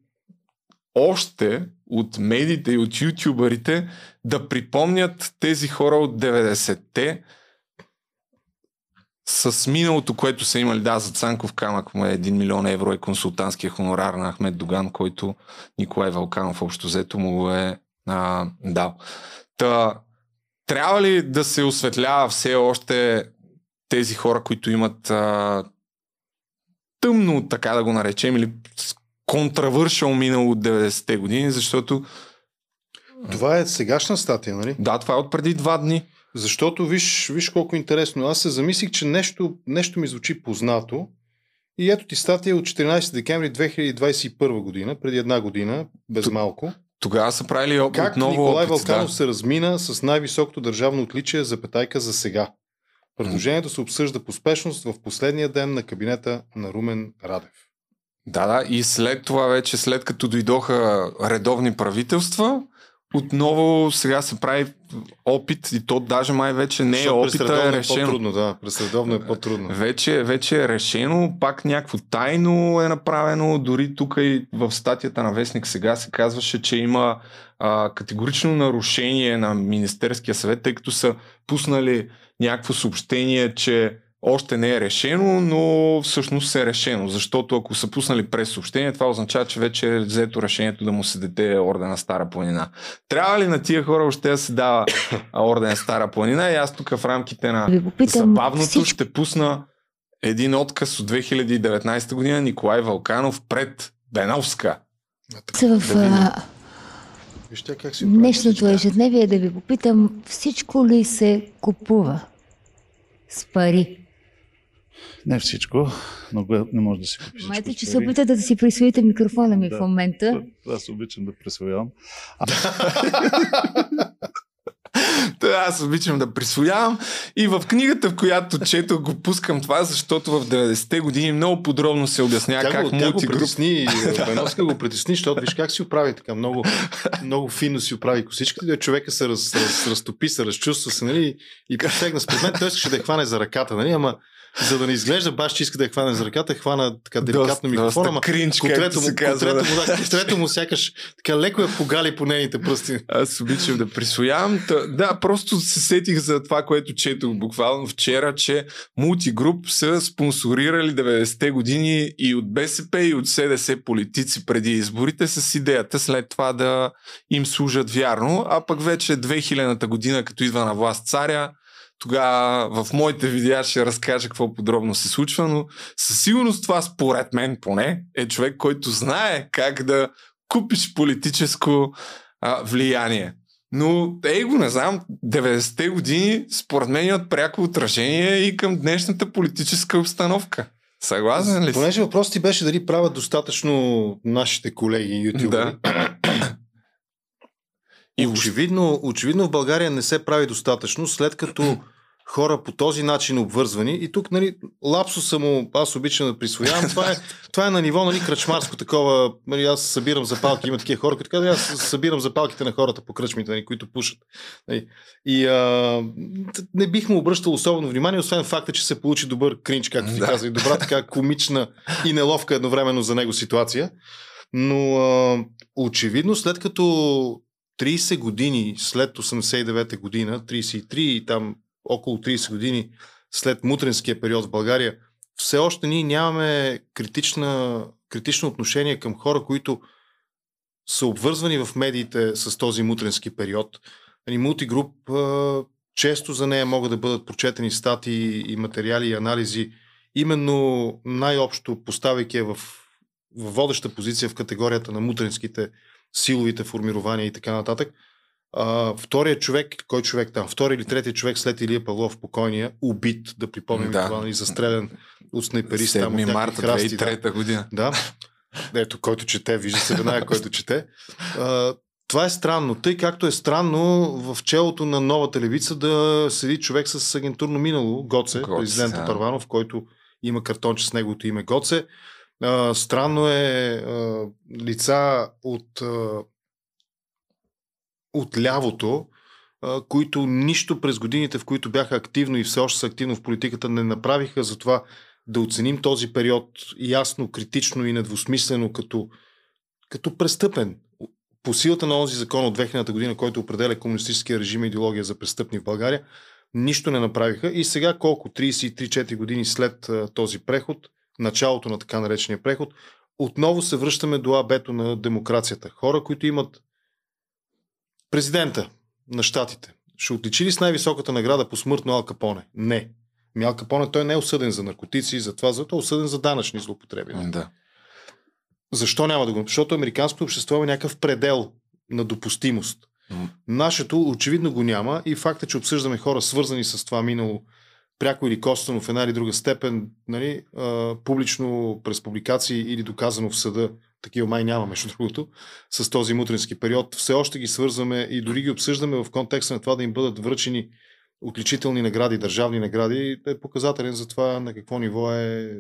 още от медиите и от ютубърите да припомнят тези хора от 90-те, с миналото, което са имали, да, за Цанков камък му е 1 милион евро е консултантския хонорар на Ахмед Доган, който Николай Валканов общо взето му го е а, дал. Та, трябва ли да се осветлява все още тези хора, които имат а, тъмно, така да го наречем, или контравършал минало от 90-те години, защото... Това е сегашна статия, нали? Да, това е от преди два дни. Защото виж, виж колко интересно. Аз се замислих, че нещо, нещо ми звучи познато. И ето ти статия от 14 декември 2021 година, преди една година, без малко. Тогава са правили как отново Николай опит, Валканов да. се размина с най-високото държавно отличие за петайка за сега. Предложението се обсъжда по спешност в последния ден на кабинета на Румен Радев. Да, да, и след това вече, след като дойдоха редовни правителства, отново сега се прави опит и то даже май вече не е опита, е редовно решено. по-трудно, да. През редовно е по-трудно. Вече, вече е решено, пак някакво тайно е направено, дори тук и в статията на Вестник сега се казваше, че има а, категорично нарушение на Министерския съвет, тъй като са пуснали някакво съобщение, че още не е решено, но всъщност е решено, защото ако са пуснали през съобщение, това означава, че вече е взето решението да му се даде ордена Стара планина. Трябва ли на тия хора още да се дава орден Стара планина? И аз тук в рамките на попитам забавното всичко- ще пусна един отказ от 2019 година Николай Валканов пред Беновска. Са в Да Вижте как си днешното ежедневие да ви попитам, всичко ли се купува с пари? Не всичко, но не може да си купиш. Майте, че се опитате да си присвоите микрофона ми Да. в момента. Аз обичам да присвоявам. Та, аз обичам да присвоявам. И в книгата, в която четох, го пускам това, защото в 90-те години много подробно се обяснява Тя как го, тя го мултигруп... притесни, Беновска го притесни, защото виж как си оправи така много, много финно си оправи косичката, човека се раз, раз, разтопи, се разчувства се, нали, и посегна. Според мен той искаше да я хване за ръката, нали, ама за да не изглежда баш, че иска да я хване за ръката, хвана така деликатно микрофона, ама кринч, котрето му, котрето му, да, котрето му сякаш така леко я погали по нейните пръсти. Аз обичам да присвоявам. Та, да, просто се сетих за това, което четох буквално вчера, че мултигруп са спонсорирали 90-те години и от БСП и от СДС политици преди изборите с идеята след това да им служат вярно, а пък вече 2000-та година, като идва на власт царя, тогава в моите видеа ще разкажа какво подробно се случва, но със сигурност това според мен поне е човек, който знае как да купиш политическо а, влияние. Но ей го, не знам, 90-те години според мен имат пряко отражение и към днешната политическа обстановка. Съгласен ли си? Понеже въпросът ти беше дали правят достатъчно нашите колеги ютубери. Да. И очевидно, очевидно в България не се прави достатъчно, след като хора по този начин обвързвани. И тук, нали, лапсуса му, аз обичам да присвоявам. Това е, това е на ниво, нали, кръчмарско такова. Нали, аз събирам запалки, има такива хора, които казват, аз събирам запалките на хората по кръчмите, нали, които пушат. Нали. И а, не бих му обръщал особено внимание, освен факта, че се получи добър кринч, както ти Да. каза, и добра така комична и неловка едновременно за него ситуация. Но а, очевидно, след като 30 години след 89-та година, 33 и там около 30 години след мутренския период в България, все още ние нямаме критична, критично отношение към хора, които са обвързвани в медиите с този мутренски период. Нали, Мултигруп често за нея могат да бъдат прочетени статии и материали и анализи, именно най-общо поставяйки я в, в водеща позиция в категорията на мутренските силовите формирования и така нататък. А, вторият човек, кой човек там? Втори или третия човек след Илия Павлов, покойния, убит, да припомним Да. това, нали, застрелян от снайперист. там, от 7 някакви марта храсти, да. 2003 година. Да. Ето, който чете, вижда се веднага, който чете. А, това е странно. Тъй както е странно в челото на новата левица да седи човек с агентурно минало, Гоце, Гоце, президента да. Първанов, който има картонче с неговото име Гоце. Странно е а, лица от, а, от лявото, а, които нищо през годините, в които бяха активно и все още са активно в политиката, не направиха за това да оценим този период ясно, критично и недвусмислено като, като престъпен. По силата на този закон от 2000 година, който определя комунистическия режим и идеология за престъпни в България, нищо не направиха. И сега колко? 33-4 години след а, този преход, началото на така наречения преход, отново се връщаме до абето на демокрацията. Хора, които имат президента на щатите. Ще отличи ли с най-високата награда по смъртно Ал Капоне? Не. Ми Ал Капоне той не е осъден за наркотици за това, зато е осъден за данъчни злоупотреби. Да. Защо няма да го? Защото американското общество има някакъв предел на допустимост. Нашето очевидно го няма и факта, че обсъждаме хора свързани с това минало пряко или косвено в една или друга степен, нали, а, публично през публикации или доказано в съда, такива май няма, между другото, с този мутренски период, все още ги свързваме и дори ги обсъждаме в контекста на това да им бъдат връчени отличителни награди, държавни награди, е показателен за това на какво ниво е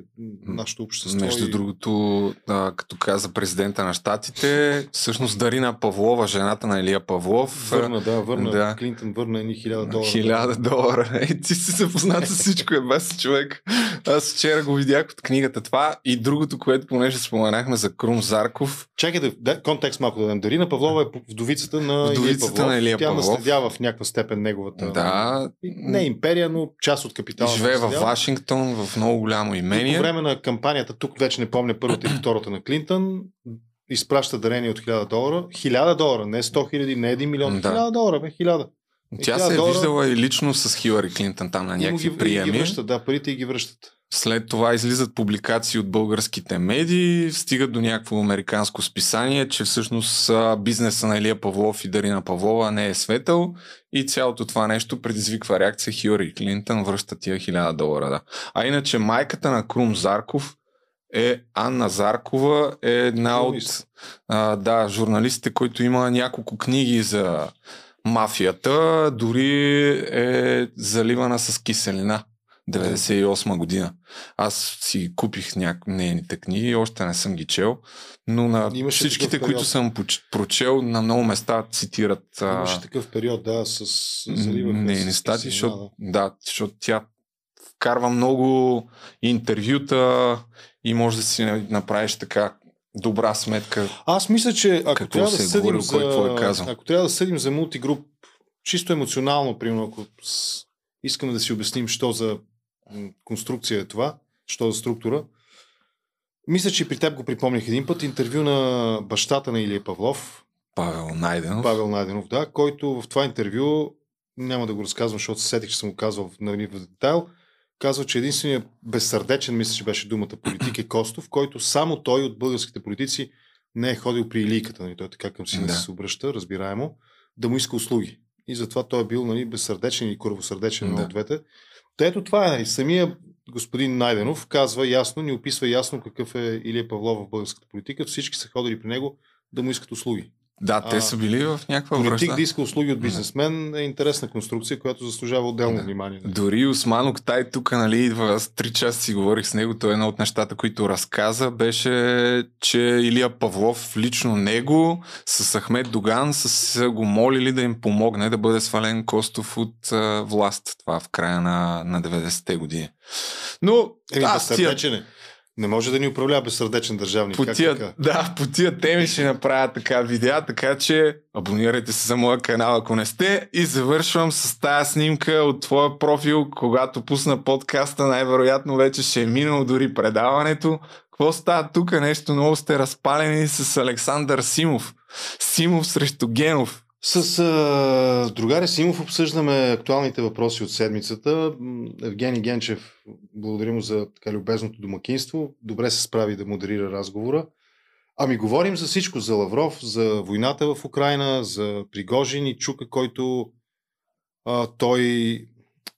нашето общество. Между и... другото, а, като каза президента на щатите, всъщност Дарина Павлова, жената на Илия Павлов, Върна, да, върна. Да. Клинтон върна едни хиляда долара. Хиляда долара. Е, ти си запознат с всичко, е без човек. Аз вчера го видях от книгата това. И другото, което понеже споменахме за Крум Зарков. Чакай да, контекст малко да дадем. Дарина Павлова е вдовицата на Вдовицата Илия Павлов. на Илия Тя Павлов. наследява в някаква степен неговата... Да. Не империя, но част от капитала. Живее в. Вашингтон, в много голямо И имение. по време на кампанията, тук вече не помня първата и втората на Клинтън, изпраща дарение от 1000 долара. 1000 долара, не 100 хиляди, не 1 милион. Да. 1000 долара, бе, 1000. Тя 1000 се е долара виждала и лично с Хилари Клинтън там на и някакви ги, и приеми. ги връщат, да, парите и ги връщат. След това излизат публикации от българските медии, стигат до някакво американско списание, че всъщност бизнеса на Илия Павлов и Дарина Павлова не е светъл и цялото това нещо предизвиква реакция Хилари Клинтън връща тия 1000 долара. Да. А иначе майката на Крум Зарков е Анна Заркова, е една от а, да, журналистите, който има няколко книги за мафията, дори е заливана с киселина. 98 година. Аз си купих някои нейните книги, още не съм ги чел, но на Имаше всичките, които съм прочел, на много места цитират Имаше такъв период, да, с заливаха нейни с статии, киселина, защото, да, защото тя вкарва много интервюта и може да си направиш така добра сметка. Аз мисля, че ако трябва да е съдим говорил, за, кой е казал. ако трябва да съдим за мултигруп, чисто емоционално, примерно, ако искаме да си обясним, що за конструкция е това, що за структура, мисля, че при теб го припомних един път, интервю на бащата на Илия Павлов, Павел Найденов. Павел Найденов, да, който в това интервю, няма да го разказвам, защото се сетих, че съм го казвал в, нали, в детайл, казва, че единственият безсърдечен, мисля, че беше думата политик е Костов, който само той от българските политици не е ходил при илийката, нали, той така към сина Да. се обръща, разбираемо, да му иска услуги. И затова той е бил нали, безсърдечен и кървосърдечен Да. на от двете. Ето това е, нали, самия господин Найденов казва ясно, ни описва ясно какъв е Илия Павлов в българската политика. Всички са ходили при него да му искат услуги. Да, те са били в някаква Политик връзка. да иска услуги от бизнесмен е интересна конструкция, която заслужава отделно Да. внимание. Дори Осман Октай тук, нали, идва, аз три часа си говорих с него, той е едно от нещата, които разказа, беше, че Илия Павлов, лично него, с Ахмед Доган, са го молили да им помогне да бъде свален Костов от а, власт. Това в края на, на 90-те години. Но Еми, аз тия. Не може да ни управлява безсърдечен държавник. по Как тия, така? да, по тия теми ще направя така видеа, така че абонирайте се за моя канал, ако не сте. И завършвам с тази снимка от твоя профил, когато пусна подкаста, най-вероятно вече ще е минало дори предаването. Какво става тук? Нещо много сте разпалени с Александър Симов. Симов срещу Генов. С а, другаря Симов обсъждаме актуалните въпроси от седмицата. Евгений Генчев, благодаря му за така любезното домакинство. Добре се справи да модерира разговора. Ами говорим за всичко. За Лавров, за войната в Украина, за Пригожин и Чука, който а, той...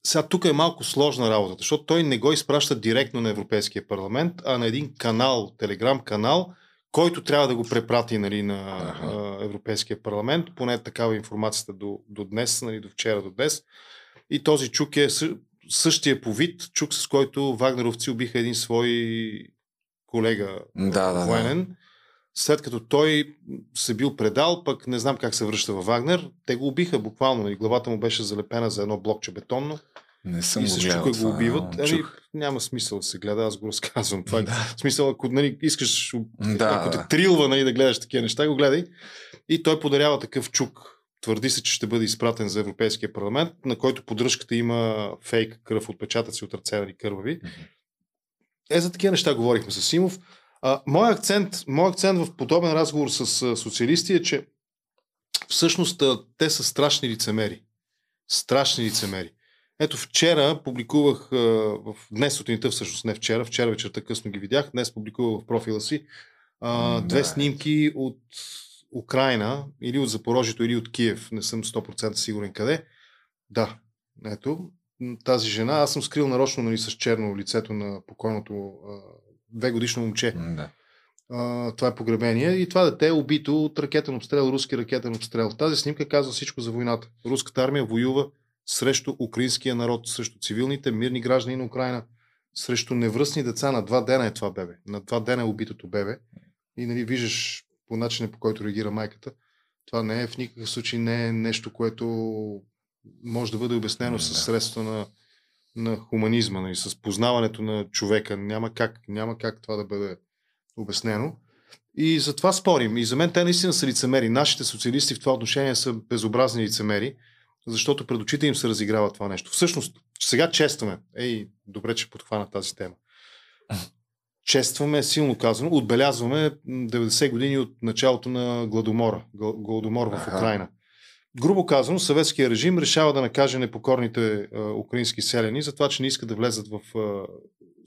Сега тук е малко сложна работата, защото той не го изпраща директно на Европейския парламент, а на един канал, телеграм канал, който трябва да го препрати нали, на а, Европейския парламент. Поне такава информацията до, до днес, нали, до вчера до днес. И този чук е съ- същия по вид, чук с който вагнеровци убиха един свой колега Да, да, да. военен. След като той се бил предал, пък не знам как се връща във Вагнер, те го убиха буквално. нали, Главата му беше залепена за едно блокче бетонно. Не съм и го с гледал го убиват. Ами, няма смисъл да се гледа, аз го разказвам. Това е смисъл, ако нали, искаш, Да, ако те трилва нали, да гледаш такива неща, го гледай. И той подарява такъв чук. Твърди се, че ще бъде изпратен за Европейския парламент, на който поддръжката има фейк кръв, отпечатъци от ръце, нали, кървави. Е, за такива неща говорихме с Симов. А, моят, акцент, моят акцент в подобен разговор с а, социалисти е, че всъщност а, те са страшни лицемери. Страшни лицемери. Ето вчера публикувах, в, днес сутринта всъщност, не вчера, вчера вечерта късно ги видях, днес публикувах в профила си а, две Да. снимки от Украина, или от Запорожието, или от Киев, не съм 100% сигурен къде. Да, ето, тази жена, аз съм скрил нарочно нали, с черно лицето на покойното две годишно момче. Да. А, това е погребение и това дете е убито от ракетен обстрел, руски ракетен обстрел. Тази снимка казва всичко за войната. Руската армия воюва срещу украинския народ, срещу цивилните мирни граждани на Украина, срещу невръстни деца. На два дена е това бебе. На два дена е убитото бебе. И нали, виждаш по начина по който реагира майката. Това не е в никакъв случай не е нещо, което може да бъде обяснено с средства на, на хуманизма, нали, с познаването на човека. Няма как, няма как това да бъде обяснено. И за това спорим. И за мен те наистина са лицемери. Нашите социалисти в това отношение са безобразни лицемери, защото пред очите им се разиграва това нещо. Всъщност, сега честваме. Ей, добре, че подхвана тази тема. Честваме, силно казано, отбелязваме м, 90 години от началото на гладомора, гл- гладомор в. Украина. Грубо казано, съветския режим решава да накаже непокорните а, украински селени за това, че не искат да влезат в а,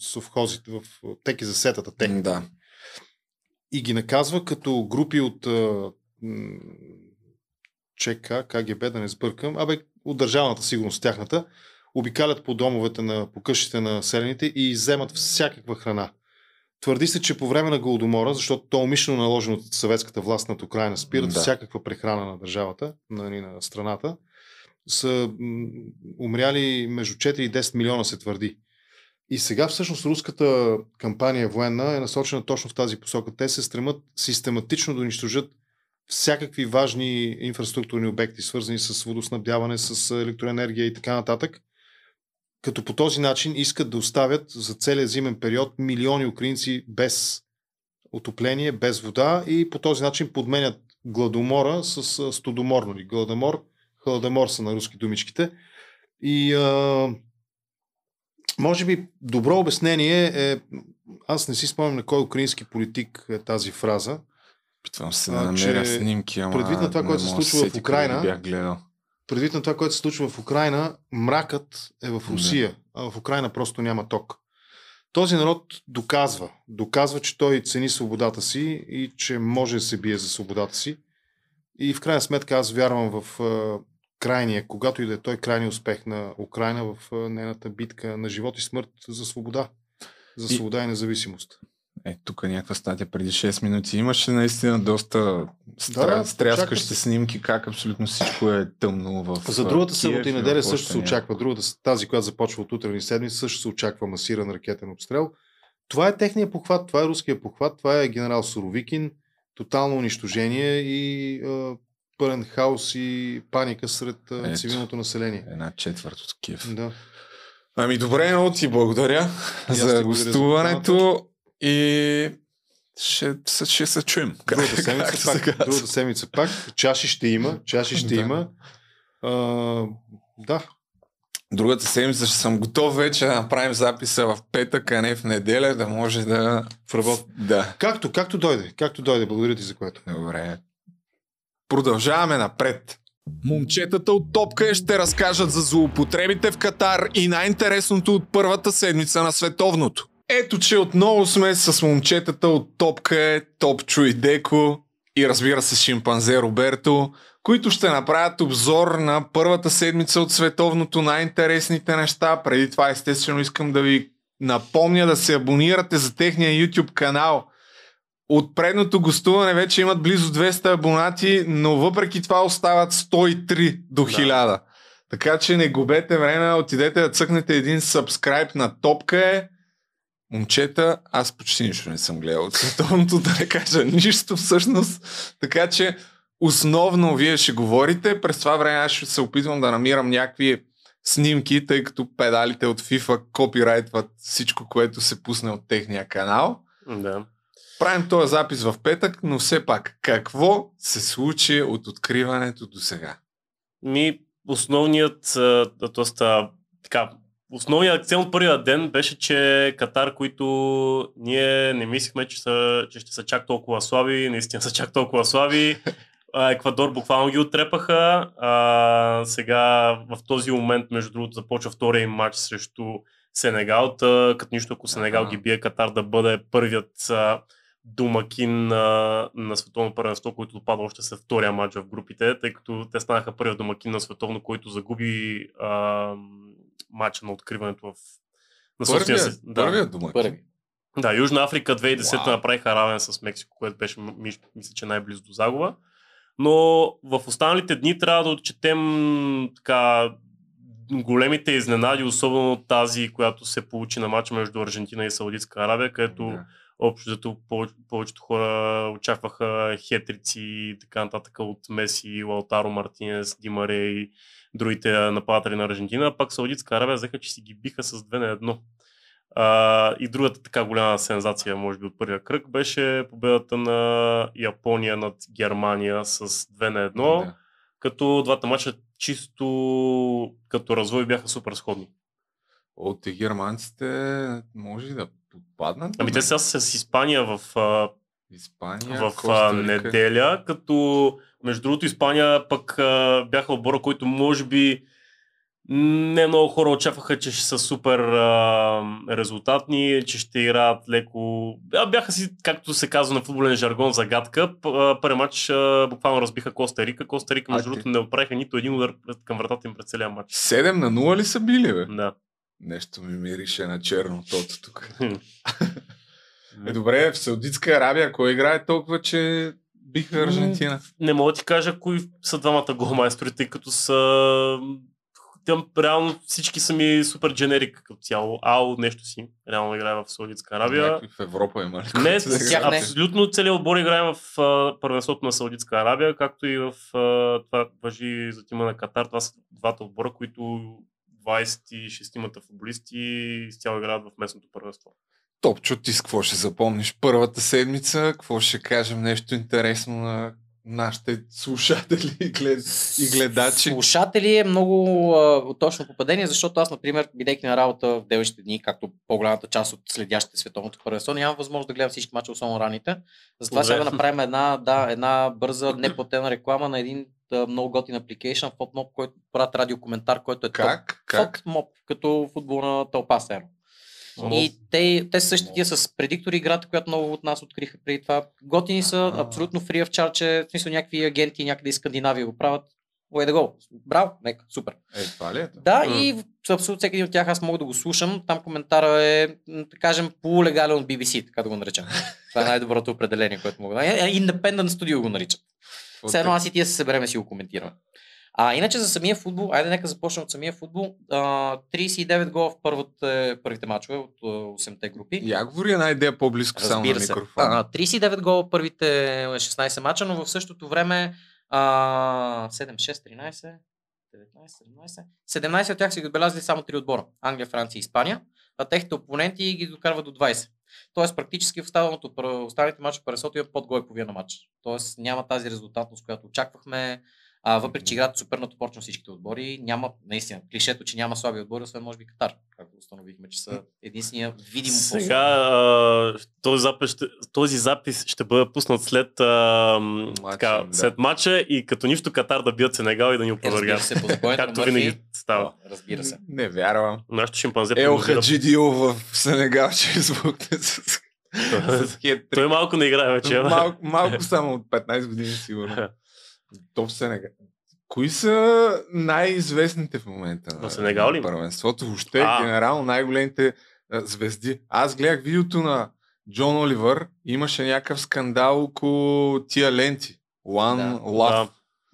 совхозите, в теки за сетата техника. Да. И ги наказва като групи от а, ЧК, КГБ, да не сбъркам, абе от държавната сигурност тяхната, обикалят по домовете на, по къщите на селените и изземат всякаква храна. Твърди се, че по време на Голодомора, защото то е умишлено наложено от съветската власт над Украина, спират Да. да. всякаква прехрана на държавата, на, на страната, са м, умряли между 4 и 10 милиона, се твърди. И сега всъщност руската кампания военна е насочена точно в тази посока. Те се стремат систематично да унищожат всякакви важни инфраструктурни обекти, свързани с водоснабдяване, с електроенергия и така нататък, като по този начин искат да оставят за целия зимен период милиони украинци без отопление, без вода и по този начин подменят гладомора с а, студомор. Нали? Гладомор, хладомор са на руски думичките. И а, може би добро обяснение е, аз не си спомням на кой украински политик е тази фраза. Питвам се да намеря снимки, ама предвид на това, което се да случва в Украина, Бях гледал. предвид на това, което се случва в Украина, мракът е в Русия, а в Украина просто няма ток. Този народ доказва, доказва, че той цени свободата си и че може да се бие за свободата си. И в крайна сметка аз вярвам в крайния, когато и да е той крайния успех на Украина в нейната битка на живот и смърт за свобода. За И- свобода и независимост. Е, тук някаква статия преди 6 минути. Имаше наистина доста стра... Да, стряскащи снимки, как абсолютно всичко е тъмно в За другата събота и неделя също се очаква. Другата, тази, която започва от утрени седмица, също се очаква масиран ракетен обстрел. Това е техния похват, това е руския похват, това е генерал Суровикин, тотално унищожение и а, пълен хаос и паника сред Ето. цивилното население. Една четвърт от Киев. Да. Ами добре, много ти благодаря за гостуването и ще, се- ще се чуем. Другата Как- седмица, както пак, другата седмица пак. Чаши ще има. Чаши ще Да. има. А, да. Другата седмица ще съм готов вече да направим записа в петък, а не в неделя, да може да... В работа. Да. Както, както дойде. Както дойде. Благодаря ти за което. Добре. Продължаваме напред. Момчетата от Топка ще разкажат за злоупотребите в Катар и най-интересното от първата седмица на световното. Ето, че отново сме с момчетата от Топка, е Топчо и Деко и разбира се шимпанзе Роберто, които ще направят обзор на първата седмица от световното най-интересните неща. Преди това естествено искам да ви напомня да се абонирате за техния YouTube канал – от предното гостуване вече имат близо 200 абонати, но въпреки това остават 103 до 1000. Така че не губете време, отидете да цъкнете един сабскрайб на Топка е. Момчета, аз почти нищо не съм гледал от световното, да не кажа нищо всъщност. Така че основно вие ще говорите, през това време аз ще се опитвам да намирам някакви снимки, тъй като педалите от FIFA копирайтват всичко, което се пусне от техния канал. Да. Правим този запис в петък, но все пак, какво се случи от откриването до сега? Ми, основният, т.е. така, основният акцент първия ден беше, че Катар, които ние не мислихме, че, са, че ще са чак толкова слаби, наистина са чак толкова слаби. А, Еквадор буквално ги отрепаха. А, сега в този момент, между другото, започва втория им матч срещу Сенегал. Та, като нищо, ако Сенегал ги бие Катар да бъде първият а, домакин на, на световно първенство, който допада още след втория матч в групите, тъй като те станаха първият домакин на световно, който загуби а, матча на откриването в на собствения Първият, си- първият домакин. Първи. да, Южна Африка 2010 Вау. направиха равен с Мексико, което беше, мисля, че най-близо до загуба. Но в останалите дни трябва да отчетем така, големите изненади, особено тази, която се получи на матча между Аржентина и Саудитска Арабия, където Да. общо зато повече, повечето хора очакваха хетрици и така нататък от Меси, Лаутаро Мартинес, Димаре и другите нападатели на Аржентина, пак Саудитска Арабия взеха, че си ги биха с 2 на 1. А, и другата така голяма сензация, може би от първия кръг, беше победата на Япония над Германия с 2 на 1, Да. като двата мача чисто като развой бяха супер сходни. От германците може да подпаднат? Ами те сега с Испания в Испания, в а, неделя, като между другото Испания пък а, бяха отбора, който може би не много хора очакваха, че ще са супер а, резултатни, че ще играят леко. А, бяха си, както се казва на футболен жаргон, загадка. Първи матч а, буквално разбиха Коста Рика. Коста Рика, между другото, не отправиха нито един удар към вратата им през целия матч. 7 на 0 ли са били, бе? Да. Нещо ми мирише на черно тото тук. е, добре, в Саудитска Арабия, кой играе толкова, че биха Аржентина? Не мога да ти кажа кои са двамата голмайстори, тъй като са... Там реално всички са ми супер дженерик като цяло. Ао нещо си. Реално играе в Саудитска Арабия. Някой в Европа има ли? Не, да с- не. абсолютно целият отбор играе в а, първенството на Саудитска Арабия, както и в а, това въжи за тима на Катар. Това са двата отбора, които 26-мата футболисти изцяло играят в местното първенство. Топчо, ти с какво ще запомниш първата седмица? Какво ще кажем нещо интересно на нашите слушатели и, глед... и гледачи? Слушатели е много а, точно попадение, защото аз, например, бидейки на работа в делищите дни, както по-голямата част от следящите световното първенство, нямам възможност да гледам всички мачове, особено раните. Затова Добре. сега да направим една, да, една бърза, неплатена реклама на един а, много готин апликейшн, FotMob, който правят радиокоментар, който е Как? Как? FotMob, като футболна тълпа серо. И те, те са същите с предиктори играта, която много от нас откриха преди това. Готини са, абсолютно free of charge, е, в смисъл някакви агенти някъде из Скандинавия го правят. Way да go. Браво, нека, супер. Е, това ли е? Да, и в абсолютно всеки един от тях аз мога да го слушам. Там коментара е, да кажем, полулегален от BBC, така да го наречем. Това е най-доброто определение, което мога да... Е, е, Independent Studio го наричат. Все едно аз и тия се събереме си го коментираме. А иначе за самия футбол, айде нека започнем от самия футбол. А, 39 гола в първите, първите мачове от а, 8-те групи. Я говори една идея по-близко само на Разбира микрофона. А, 39 гола първите 16 мача, но в същото време а, 7, 6, 13, 19, 17. 17 от тях са ги отбелязали само 3 отбора. Англия, Франция и Испания. А техните опоненти ги докарват до 20. Тоест практически в останалото, останалите мачове Парасото има под гол половина на матч. Тоест няма тази резултатност, която очаквахме. А, въпреки, че играта супер натопорчно всичките отбори, няма наистина клишето, че няма слаби отбори, освен може би Катар, както установихме, че са единствения видимо Сега а, този, запис, ще, този запис ще бъде пуснат след, а, м, така, да. след матча и като нищо Катар да бият Сенегал и да ни Разбира опровергат. на Както винаги става. Разбира се. Не вярвам. Нашето шимпанзе Ел Хаджидио в Сенегал ще избухне с... с Той малко не играе вече. малко, малко само от 15 години сигурно. То в Сенегал. Кои са най-известните в момента В Сенегал ли? първенството? Въобще, А. генерално най-големите а, звезди. Аз гледах видеото на Джон Оливър. Имаше някакъв скандал около тия ленти. One Love. Да.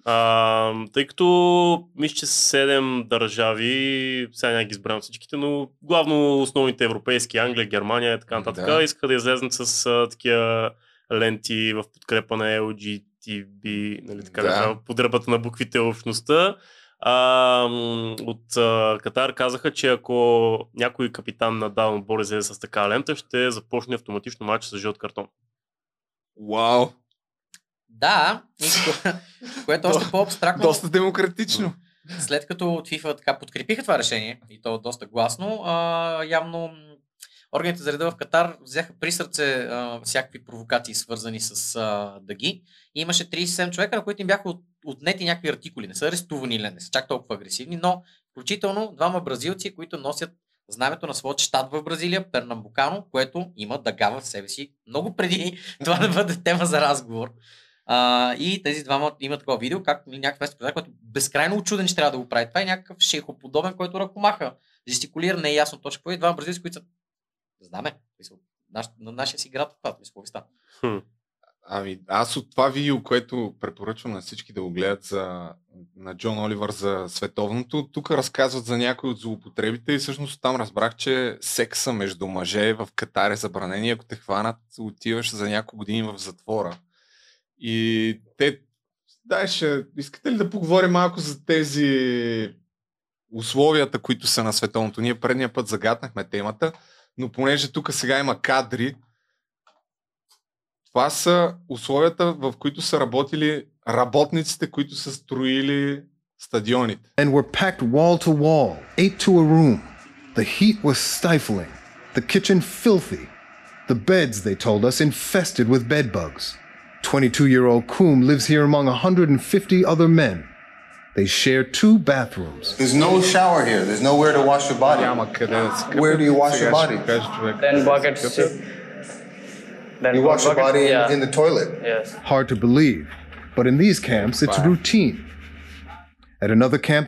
А, тъй като мисля, че 7 държави, сега няма ги избрам всичките, но главно основните европейски, Англия, Германия и така нататък, Да. да. искаха да излезнат с а, такива ленти в подкрепа на LGTB, нали, така Да. да. кажа, подребата на буквите общността. А, от а, Катар казаха, че ако някой капитан на даден отбор излезе с така лента, ще започне автоматично матч с жълт картон. Вау! Да, което още по-абстрактно. Доста демократично. След като от FIFA така подкрепиха това решение, и то доста гласно, а, явно органите за реда в Катар взеха при сърце а, всякакви провокации, свързани с а, дъги. И имаше 37 човека, на които им бяха от, отнети някакви артикули. Не са арестувани или не са чак толкова агресивни, но включително двама бразилци, които носят знамето на своят щат в Бразилия, Пернамбукано, което има дъга в себе си много преди това да бъде тема за разговор. А, и тези двама имат такова видео, как някакъв местен който безкрайно очуден, че трябва да го прави. Това е някакъв шейхоподобен, който ръкомаха. Жестикулира, не е ясно точно какво. И двама бразилци, които са... Знаме. Наш, на нашия си град това, мисля, какво ви става? Ами, аз от това видео, което препоръчвам на всички да го гледат за, на Джон Оливър за световното, тук разказват за някои от злоупотребите и всъщност там разбрах, че секса между мъже в Катар е забранен и ако те хванат, отиваш за няколко години в затвора. И те, дай ще, искате ли да поговорим малко за тези условията, които са на световното? Ние предния път загатнахме темата, но понеже тук сега има кадри, това са условията, в които са работили работниците, които са строили стадионите. and were packed wall to wall, eight to a room. The heat was stifling, the kitchen filthy, the beds, they told us, infested with bed bugs. 22 year old Koom lives here among 150 other men. They share two bathrooms. There's no shower here. There's nowhere to wash your body. Where do you wash your body? Then buckets. Then You wash your buckets, body in, yeah. in the toilet. Yes. Hard to believe, but in these camps, it's routine. At another camp,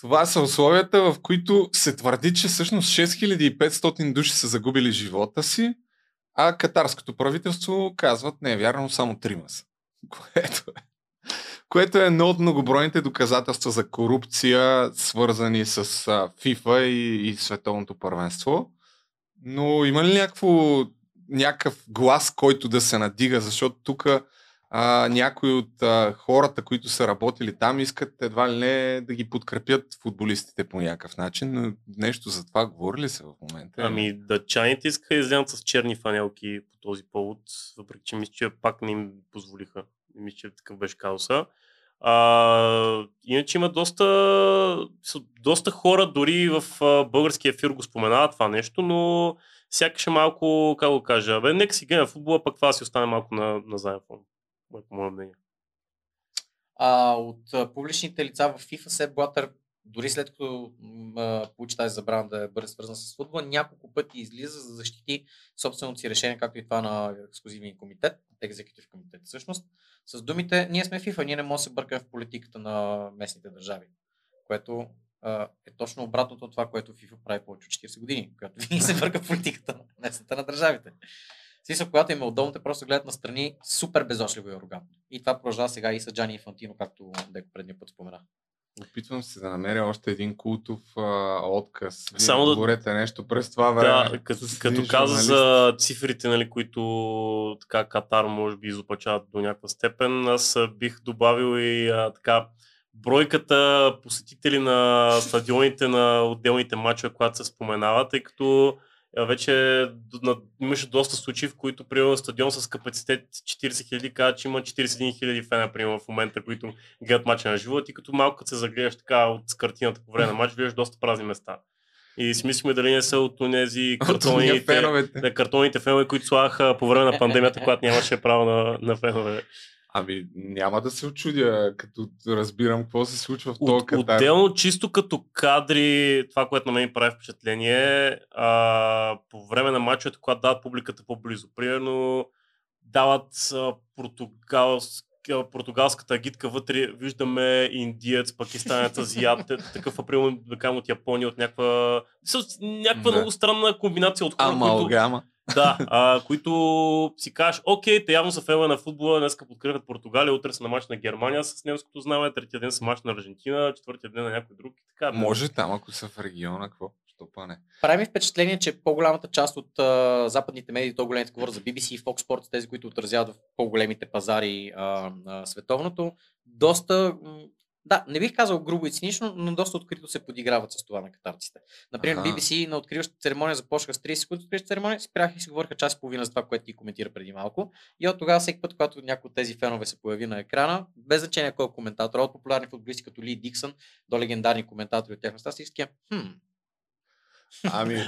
Това са условията, в които се твърди, че всъщност 6500 души са загубили живота си, а катарското правителство казват, не е вярно, само трима са. Което е, което е едно от многобройните доказателства за корупция, свързани с FIFA и, и световното първенство. Но има ли някакво, някакъв глас, който да се надига, защото тук някои от а, хората, които са работили там, искат едва ли не да ги подкрепят футболистите по някакъв начин, но нещо за това говори ли се в момента? Ами, дъчаните искаха да излязат с черни фанелки по този повод, въпреки че мисля, че пак не им позволиха. Мисля, че такъв беше казуса. А, иначе има доста, доста хора, дори в а, българския ефир го споменават това нещо, но сякаш е малко, как го кажа, бе, нека си гледаме футбола, пък това си остане малко на, на заден мое мнение. А, от а, публичните лица в FIFA Сеп Блатър дори след като м- получи тази забрана да бъде свързан с футбола, няколко пъти излиза за да защити собственото си решение, както и това на ексклюзивния комитет, екзекутив комитет всъщност, с думите, ние сме FIFA, ние не можем да се бъркаме в политиката на местните държави, което е точно обратното от това, което FIFA прави повече от 40 години, която винаги се бърка в политиката на местната на държавите. Смисъл, когато им е удобно, те просто гледат настрани супер безочливо и арогантно. И това продължава сега и с Джани Инфантино, както Деко предния път спомена. Опитвам се да намеря още един култов а, отказ. Вие Само да- говорете нещо през това време. Да, като, като каза за цифрите, нали, които така Катар може би изопачават до някаква степен, аз бих добавил и а, така бройката посетители на стадионите на отделните матчове, когато се споменава, тъй като вече д- на, имаше доста случаи, в които, примерно, стадион с капацитет 40 хиляди казва, че има 41 хиляди фена, примерно, в момента, които гледат мача на живо. И като малко като се загледаш така от картината по време на матч, виждаш доста празни места. И си мислихме дали не са от тези картоните, картоните фенове, които слагаха по време на пандемията, когато нямаше право на, на фенове. Ами няма да се очудя, като разбирам какво се случва в този Катар. отделно, чисто като кадри, това, което на мен прави впечатление, а, по време на мачовете, когато дават публиката по-близо. Примерно, дават а, португалска португалската агитка вътре виждаме индиец, пакистанец, азиат, е такъв април, да от Япония, от някаква, някаква Да. много странна комбинация от хора, които, Амалгама. Да, а, които си кажеш, окей, те явно са фенове на футбола, днеска подкрепят Португалия, утре са на мач на Германия с немското знаме, третия ден са мач на Аржентина, четвъртия ден на някой друг и така. Може там, ако са в региона, какво? Що па не? Прави ми впечатление, че по-голямата част от а, западните медии, то големите говоря за BBC и Fox Sports, тези, които отразяват в по-големите пазари а, на световното, доста, да, не бих казал грубо и цинично, но доста открито се подиграват с това на катарците. Например, Аха. BBC на откриващата церемония започнаха с 30 секунди откриваща церемония, спряха и си говориха час и половина за това, което ти коментира преди малко. И от тогава всеки път, когато някой от тези фенове се появи на екрана, без значение кой е коментатор, от популярни футболисти като Ли Диксън до легендарни коментатори от тях места, си такива, хм, Ами,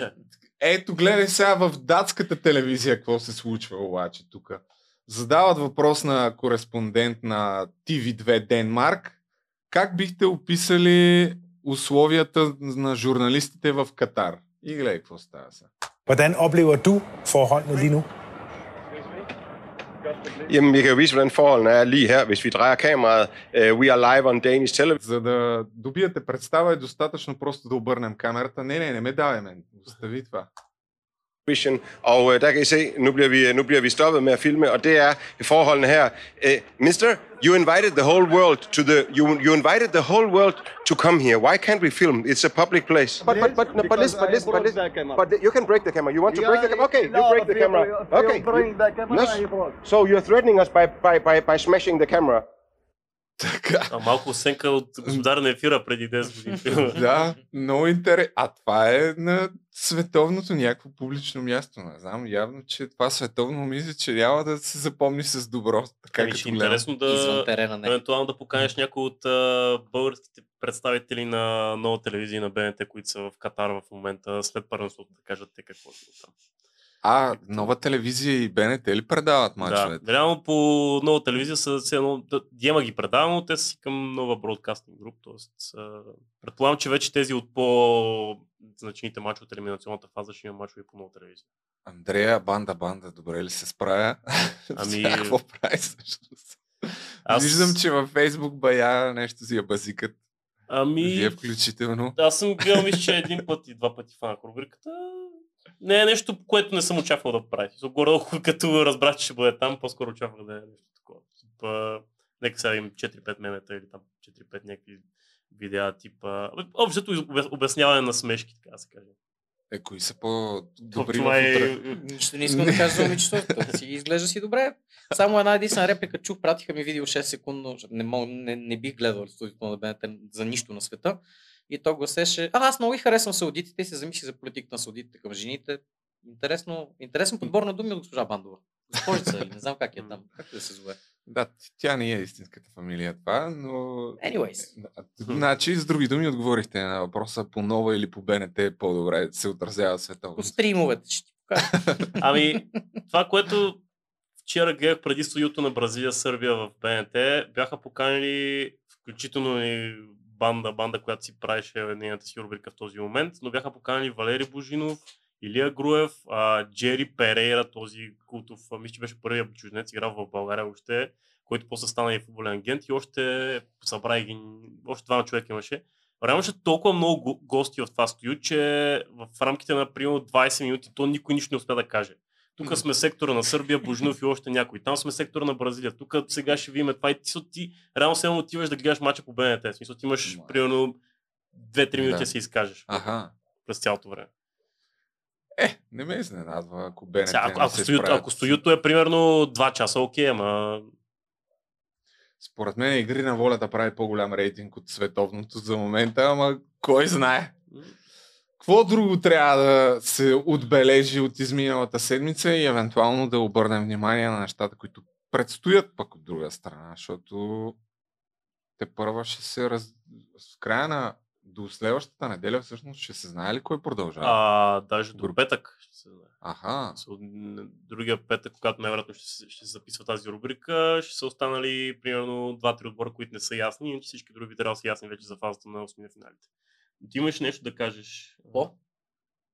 ето гледай сега в датската телевизия какво се случва обаче тук. Задават въпрос на кореспондент на TV2 Денмарк. Как бихте описали условията на журналистите в Катар? И гледай какво става сега. Hvordan oplever du forholdene lige nu? Jamen, vi kan jo vise, hvordan forholdene er lige her, hvis vi drejer kameraet. Uh, we are live on Danish television. За да добиете представа е достатъчно просто да обърнем камерата. Не, не, не ме давай мен. Остави това. Og uh, der kan I se, nu bliver, vi, nu bliver vi stoppet med at filme, og det er forholdene her. Uh, mister, you invited the whole world to the you, you invited the whole world to come here. Why can't we film? It's a public place. But but but, no, but listen, but listen, but listen. But you can break the camera. You want to break the camera? Okay, you break the camera. Okay. Yes. So you're threatening us by by by, by smashing the camera. А малко оценка от господар на ефира преди 10 години. да, много интересно. А това е на световното някакво публично място. Не знам, явно, че това световно мисля, че няма да се запомни с добро. Така Ами като е гледам. интересно да, Извън терена, не. евентуално да поканеш някой от а, българските представители на нова телевизия на БНТ, които са в Катар в момента, след първенството, да кажат те какво ще там. А, нова телевизия и БНТ ли предават мачовете? Да, реално по нова телевизия са все едно, Диема ги предава, но те са си към нова бродкастинг груп, т.е. предполагам, че вече тези от по-значимите мачове от елиминационната фаза ще има мачове по нова телевизия. Андрея, банда, банда, добре ли се справя? Ами- какво прави всъщност? Аз- Виждам, че във Фейсбук бая нещо си я базикат. Ами, Вие включително. Аз съм гледал, мисля, че един път и два пъти фанах рубриката. Не е нещо, което не съм очаквал да прави. Горе, като разбрах, че ще бъде там, по-скоро очаквах да е нещо такова. Типа, нека сега им 4-5 мемета или там 4-5 някакви видеа, типа... Общото обяс- обясняване на смешки, така да се каже. Е, кои са по-добри Това в е- утре? Нищо не искам да кажа за момичето. Си изглежда си добре. Само една единствена реплика чух, пратиха ми видео 6 секундно. Не, мог, не, не бих гледал студиото на БНТ за нищо на света. И то гласеше, а, аз много ги харесвам саудитите и се замисли за политиката на саудитите към жените. Интересно, интересен подбор на думи от госпожа Бандова. Госпожица не знам как е там. Как да се зове. Да, тя не е истинската фамилия това, но... Anyways. Значи, с други думи, отговорихте на въпроса по нова или по БНТ е по-добре се отразява световно. По стримовете ще ти. Ами, това, което вчера гледах преди студиото на Бразилия, Сърбия в БНТ, бяха поканили включително и банда, банда, която си правеше нейната си рубрика в този момент, но бяха поканали Валери Божинов, Илия Груев, а, Джери Перейра, този култов, мисля, че беше първият чужденец, играл в България още, който после стана и футболен агент и още събра ги, още двама човека имаше. Реално толкова много го- гости в това студио, че в рамките на примерно 20 минути то никой нищо не успя да каже. Тук сме сектора на Сърбия, Божинов и още някой. Там сме сектора на Бразилия. Тук сега ще видим това. И ти, ти реално само отиваш да гледаш мача по БНТ. Смисъл, ти имаш примерно 2-3 минути Да. се изкажеш Аха. през цялото време. Е, не ме изненадва, ако БНТ Сега, ако, ако, се справят. ако студиото е примерно 2 часа, окей, ама Според мен игри на волята прави по-голям рейтинг от световното за момента, ама кой знае. Какво друго трябва да се отбележи от изминалата седмица и евентуално да обърнем внимание на нещата, които предстоят пък от друга страна, защото те първа ще се раз... в края на до следващата неделя всъщност ще се знае ли кой продължава? а, даже до петък. Ще се знае. Аха. Другия петък, когато най-вероятно ще, се- ще се записва тази рубрика, ще са останали примерно 2-3 отбора, които не са ясни, иначе всички други би трябвало да са ясни вече за фазата на 8 финалите. Ти имаш нещо да кажеш? Какво?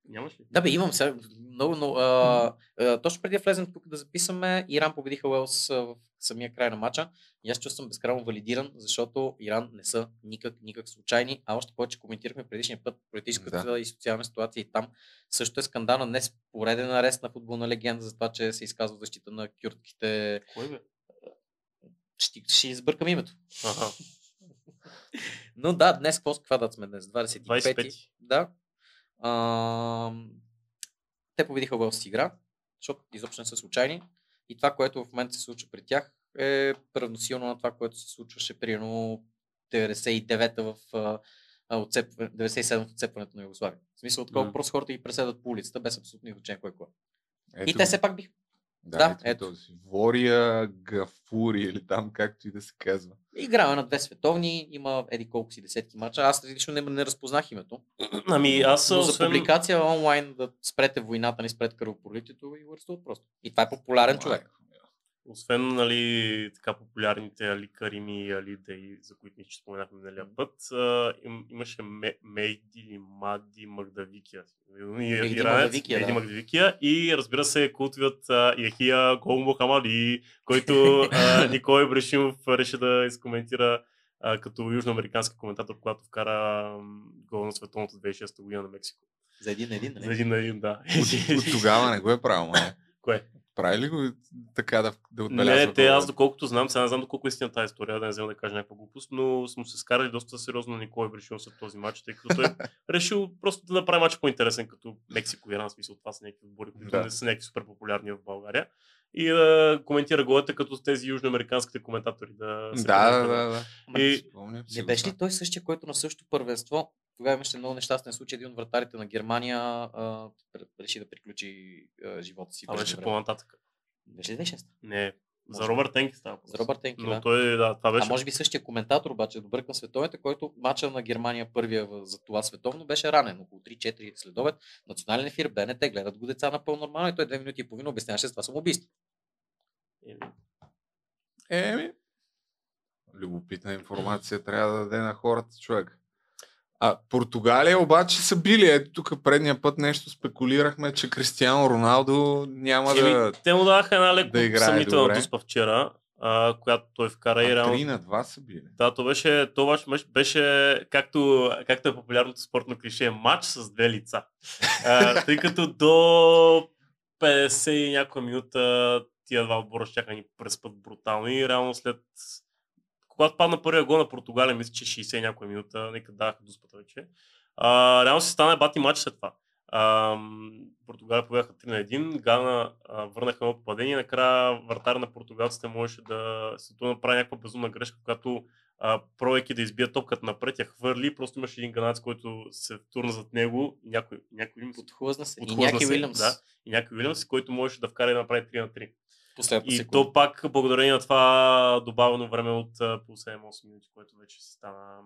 Нямаш ли? Да, бе, имам сега много, но а, а, точно преди да влезем тук да записаме, Иран победиха Уелс в самия край на матча. И аз чувствам безкрайно валидиран, защото Иран не са никак, никак случайни, а още повече коментирахме предишния път политическата да. и социална ситуация и там също е скандална. Днес пореден арест на футболна легенда за това, че се изказва защита на кюртките. Кой бе? Ще, ще избъркам името. Аха. Но да, днес какво, каква дата сме днес? 25. 25. Да. А, те победиха Уелс игра, защото изобщо не са случайни. И това, което в момента се случва при тях е равносилно на това, което се случваше примерно 99-та в а, а, отцеп... 97 в отцепването на Югославия. В смисъл такова, М. просто хората ги преследват по улицата без абсолютно значение кой е кой. е. И Ето те все пак биха. Да, Да, ето, този. Вория, Гафури или там както и да се казва. Играе на две световни, има еди колко си десетки мача. Аз лично не, не разпознах името. Ами аз Но за освен- публикация онлайн да спрете войната, не спрете кръвопролитието и арестуват просто. И това е популярен човек. Освен нали, така популярните Али Карими и Али Дей, за които ние ще споменахме миналия път, а, им, имаше Ме, Мейди или Мади Магдавикия. Мехди Иранец, Магдавикия, Мехди да. Магдавикия и разбира се култовият Яхия Гол Мухамади, който а, Николай Брешимов реши да изкоментира а, като южноамерикански коментатор, когато вкара гол на световното 2006 година на Мексико. За един на един, нали? За един на един, да. От, от тогава не го е правил, май. Кое? Прави ли го така да, да отбелязва? Не, те аз доколкото знам, сега не знам доколко е истина тази история, да не взема да кажа някаква глупост, но сме се скарали доста сериозно на Николай Брешил след този матч, тъй като той е решил просто да направи матч по-интересен, като Мексико и Иран, смисъл това са някакви отбори, които Да. не са някакви супер популярни в България. И да коментира голете като тези южноамериканските коментатори. Да, се Да, да, да, да. И... Не беше ли той същия, който на същото първенство? Тогава имаше много нещастен случай. Един от вратарите на Германия а, реши да приключи а, живота си. А беше по-нататък. Беше ли 2006? Не, за Може Робърт би. Тенки става. За Робърт Тенки, Но да. той, да, това беше. А може би същия коментатор, обаче, добър към световете, който мача на Германия първия за това световно беше ранен. Около 3-4 следобед. Национален ефир, БНТ, гледат го деца напълно нормално и той две минути и половина обясняваше с това самоубийство. Еми, любопитна информация трябва да даде на хората човек. А Португалия обаче са били. Ето тук предния път нещо спекулирахме, че Кристиано Роналдо няма Еми, да... те му даваха една леко да съмнителна дуспа вчера, а, която той вкара и реално. 3 на 2 са били. Да, то беше, то беше, беше, беше както, както е популярното спортно клише, матч с две лица. А, тъй като до 50 и някоя минута тия два отбора ще ни преспът брутално и реално след когато падна първия гол на Португалия, мисля, че 60 и някоя минута, нека даха до спата вече. А, реално се стана бати матч след това. А, Португалия побяха 3 на 1, Гана а, върнаха едно попадение и накрая вратар на португалците можеше да се то направи някаква безумна грешка, когато пробвайки да избие топката напред, я хвърли, просто имаше един ганец, който се втурна зад него и някой, някой им Подхлъзна се. И подхлъзна някой се, Уилямс. Да, и някой Уилямс, който можеше да вкара и да направи 3 на 3. Последната И секунда. то пак благодарение на това добавено време от по 7-8 минути, което вече се стана.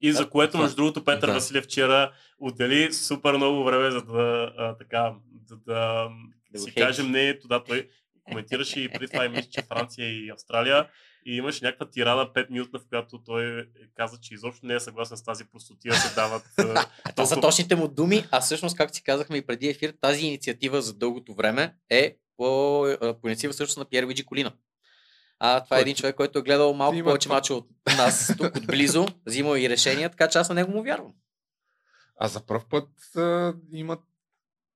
И за Да, което, между другото, Петър да. Василев вчера отдели супер много време, за да, а, така, да, Да го си каже мнението. Да, той коментираше и преди това и мисля, че Франция и Австралия. И имаше някаква тирада 5 минутна, в която той каза, че изобщо не е съгласен с тази простотия да се дават. Това са точните му думи, а всъщност, както си казахме и преди ефир, тази инициатива за дългото време е по, по инициатива също на Пьер Луиджи Колина. А, това е един човек, който е гледал малко Има повече мача от нас тук отблизо, взимал и решения, така че аз на него му вярвам. А за първ път а, имат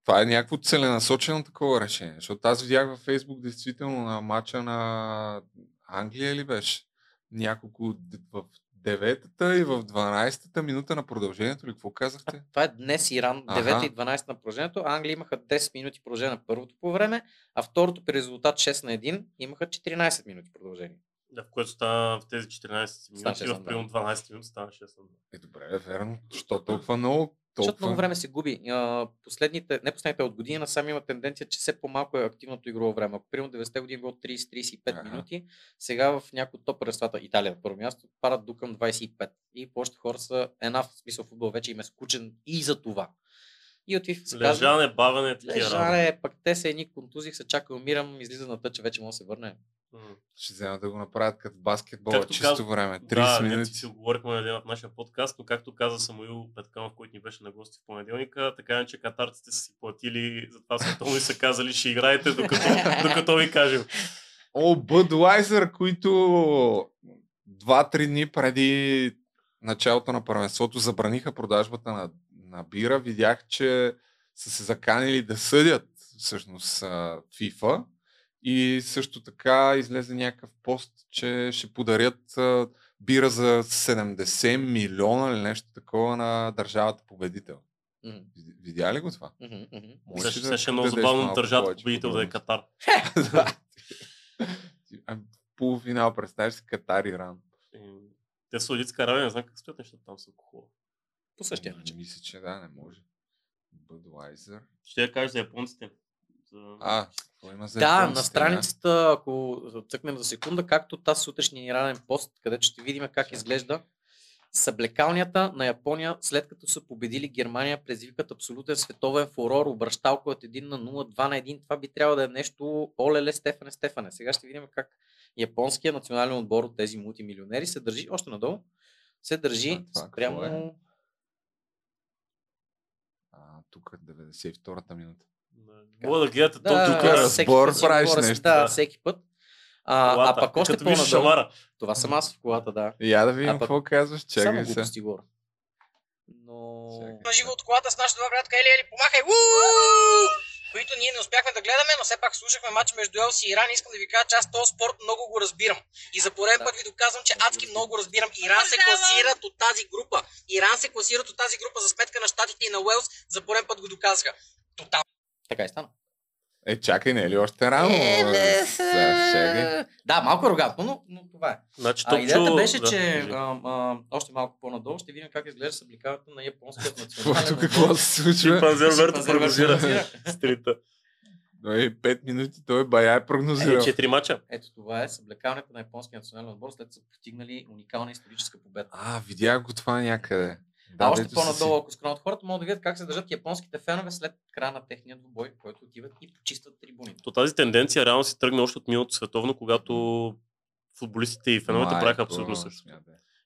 това е някакво целенасочено такова решение. Защото аз видях във Фейсбук действително на матча на Англия ли беше? Няколко в 9-та и в 12-та минута на продължението ли? Какво казахте? Това е днес Иран, Аха. 9 и 12 на положението. Англия имаха 10 минути продължение на първото по време, а второто при резултат 6 на 1 имаха 14 минути продължение. Да, в което стана в тези 14 минути, в примерно 12 минути стана 6 на Е, добре, е верно. Що толкова много? Защото Толкова... много време се губи. Последните, не последните от години насам има тенденция, че все по-малко е активното игрово време. Ако примерно 90-те години било 30-35 минути, сега в някои от топ първенствата, Италия на първо място, падат до към 25. И повечето хора са една в смисъл футбол вече им е скучен и за това. И от FIFA се Лежане, бавене, Лежане, пък те са едни контузии, се чака, умирам, излиза на тъча, вече може да се върне. Ще вземат да го направят като в баскетбола, Както чисто каза- време. 30 да, минути. минути. си оговорихме на един от нашия подкаст, но както каза Самуил Петканов, който ни беше на гости в понеделника, така че катарците са си платили за това световно и са казали, ще играете докато, докато ви кажем. О, Budweiser, които 2-3 дни преди началото на първенството забраниха продажбата на, на бира. Видях, че са се заканили да съдят всъщност FIFA и също така излезе някакъв пост, че ще подарят а, бира за 70 милиона или нещо такова на държавата победител. Мгм. Видя- ли го това? Сега ли ще, да ще е много забавно държавата победител да е? Катар. Да. А, Полуфинал, представяш си Катар Иран. Те в Саудитска Аравия, не знам как стоят нещата там с алкохола. По същия начин. Мисля, че да, не може. Budweiser. Ще я кажа за японците. А, има за Да, на страницата, ако цъкнем за секунда, както тази сутрешния ни ранен пост, където ще видим как изглежда съблекалнята на Япония, след като са победили Германия, предизвикат абсолютен световен фурор, обращалко от 1 на 0, 2 на 1. Това би трябвало да е нещо олеле Стефане Стефане. Сега ще видим как японския национален отбор от тези мултимилионери се държи, още надолу, се държи това спрямо... е? А, тук е 92-та минута. Мога да гледате Да, то тук. аз всеки път си говоря с- Да, всеки път. А, а Колата. пък още шамара. Това съм аз в колата, да. Я да видим А какво казваш. Чакай Само се. глупости говоря. Но... На живо от колата с нашата добра приятелка Ели Ели, помахай! Уу! Които ние не успяхме да гледаме, но все пак слушахме матч между Елси и Иран. Искам да ви кажа, че аз този спорт много го разбирам. И за пореден път ви доказвам, че адски много го разбирам. Иран се класират от тази група. Иран се класират от тази група за сметка на Штатите и на Уелс. За пореден път го доказаха. Тотално. Така и стана. Е, чакай, не е ли още рано? Е, чакай. Да, малко арогантно, но, но това е. Значи, а идеята беше, да, че а, а, още малко по-надолу ще видим как изглежда събликаването на японският национален тук, какво се случва? Роберто Шимпанзе прогнозира стрита. Той 5 минути, той бая е прогнозирал. Е, четири мача. Ето това е съблекаването на японския национален отбор, след са постигнали уникална историческа победа. А, видях го това някъде. Да, още дето са по-надолу, ако скронат хората, могат да видят как се държат японските фенове след края на техния двубой, който отиват и почистват трибуните. То тази тенденция реално си тръгна още от миналото световно, когато футболистите и феновете правиха абсолютно също.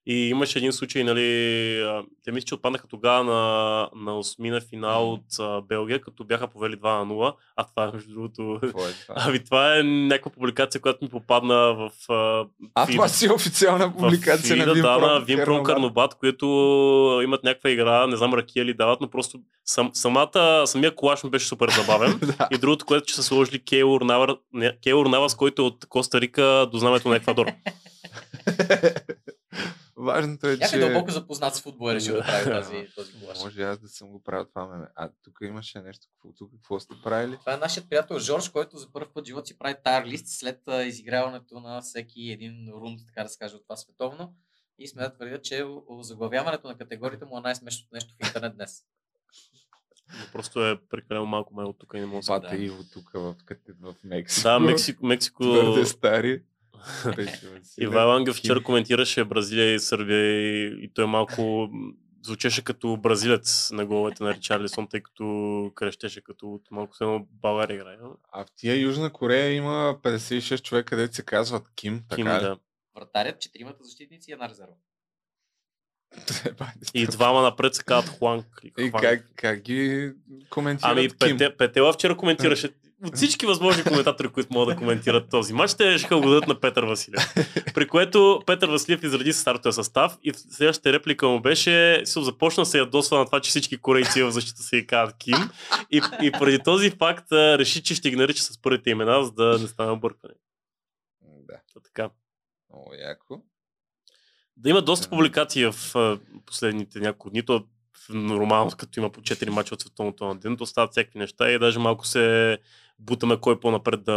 И имаше един случай, нали, те мисля, че отпаднаха тогава на, на осмина финал от а, Белгия, като бяха повели 2 на 0, а това е между другото... Е това? Ами това е някаква публикация, която ми попадна в... А, А, фид- това си е официална публикация на фида, Вимпром да, на Вимпром Карнобат. Които имат някаква игра, не знам ракия ли дават, но просто сам, самата, самия колаж ми беше супер забавен. И другото, което че са сложили Кейлор Навас, Навас, който е от Коста Рика до знамето на Еквадор. Важното е, Някак че... дълбоко запознат с футбол е решил да прави Да. този, колаж. Може аз да съм го правил това меме. А тук имаше нещо. Какво, тук какво сте правили? Това е нашият приятел Жорж, който за първ път в живота си прави тайр лист след изиграването на всеки един рунд, така да се каже, от това световно. И сме да твърдя, че заглавяването на категорията му е най-смешното нещо в интернет днес. Но просто е прекалено малко май от тук и не мога да се Бата Иво тук в, в Мексико. Да, Мексико, Мексико... Твърде стари. Ангел да. вчера коментираше Бразилия и Сърбия и, и той малко звучеше като бразилец на головете на Ричарлисон, тъй като крещеше като от малко се едно България играе. А в тия Южна Корея има 56 човека, където се казват Ким. Ким, така да. Вратарят, четиримата защитници и една резерва. И двама напред се казват Хуанг. И как, как ги коментират Ами, Ким? Пете, Петела вчера коментираше от всички възможни коментатори, които могат да коментират този матч, те ще го дадат на Петър Василев. При което Петър Василев изради стартовия състав и следващата реплика му беше, се започна се ядосва на това, че всички корейци в защита се и казват Ким. И, и преди този факт реши, че ще ги нарича с първите имена, за да не стане объркване. Да. Та така. Много яко. Да има доста публикации в последните няколко дни. То в- нормално, като има по 4 мача от световното на ден, то стават всякакви неща и даже малко се бутаме кой по-напред да,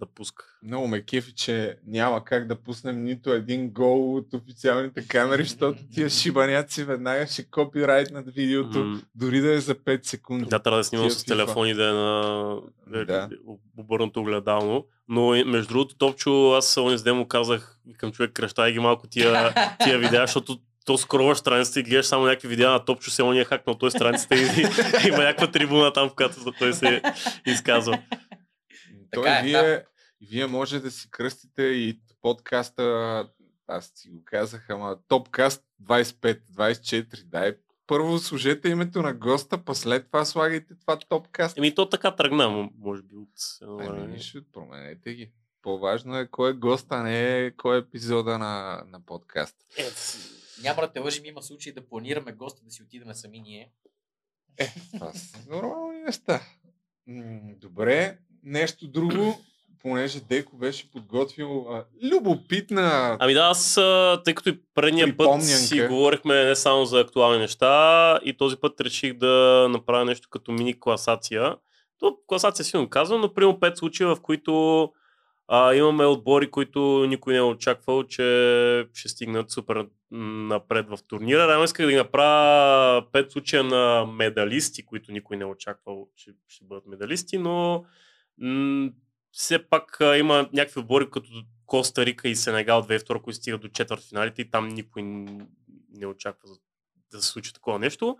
да пуска. Много ме кефи, че няма как да пуснем нито един гол от официалните камери, защото тия шибаняци веднага ще копирайтнат видеото, М. дори да е за 5 секунди. Да, трябва да снимам с FIFA. телефон и да е на да. Да. обърнато огледално. Но между другото, Топчо, аз онзи ден му казах към човек, кръщай ги малко тия, тия видеа, защото то скроваш страницата и гледаш само някакви видеа на Топчо, се он е хакнал той страницата и, и има някаква трибуна там, в която той се изказва. Той Така е, вие, да. вие може да си кръстите и подкаста, аз си го казах, ама топкаст 25, 24, дай. Първо служете името на госта, па след това слагайте това топкаст. Еми то така тръгна, може би от... време. нищо, променете ги. По-важно е кой е гост, а не кой е епизода на, на подкаст. Няма да те лъжим, има случаи да планираме госта да си отидем сами ние. Това са нормални неща. Добре, нещо друго, понеже Деко беше подготвил а, любопитна Ами да, аз, а, тъй като и предния път си говорихме не само за актуални неща, и този път реших да направя нещо като мини класация. То класация силно казвам, но примерно 5 случая, в които а, имаме отбори, които никой не е очаквал, че ще стигнат супер напред в турнира. Реално исках да ги направя 5 случая на медалисти, които никой не е очаквал, че ще бъдат медалисти, но м- все пак а, има някакви отбори като Коста Рика и Сенегал 2002, които стигат до четвъртфиналите и там никой не очаква да се случи такова нещо.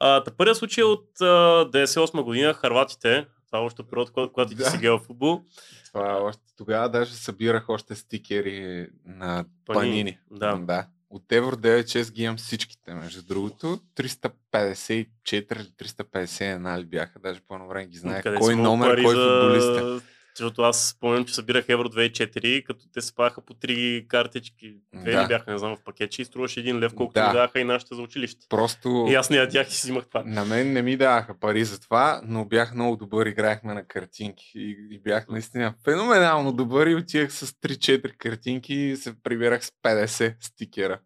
Та първият случай е от а, 98 година, Харватите, това е още период, когато, ти Да. си гледал футбол. Това още тогава даже събирах още стикери на Панини, панини. да. да. От Евро 9-6 ги имам всичките, между другото. 354 или 351 ли бяха, даже по едно време ги знаех. Кой номер, кой за- футболист е. Защото аз спомням, че събирах Евро 2004, като те спаха по три картички. Две Да. бяха, не знам, в пакетче и струваше един лев, колкото Да. ми даваха и нашите за училище. Просто И аз не ядях и си взимах това. на мен не ми даваха пари за това, но бях много добър, играехме на картинки и, и бях наистина феноменално добър и отивах с 3-4 картинки и се прибирах с 50 стикера.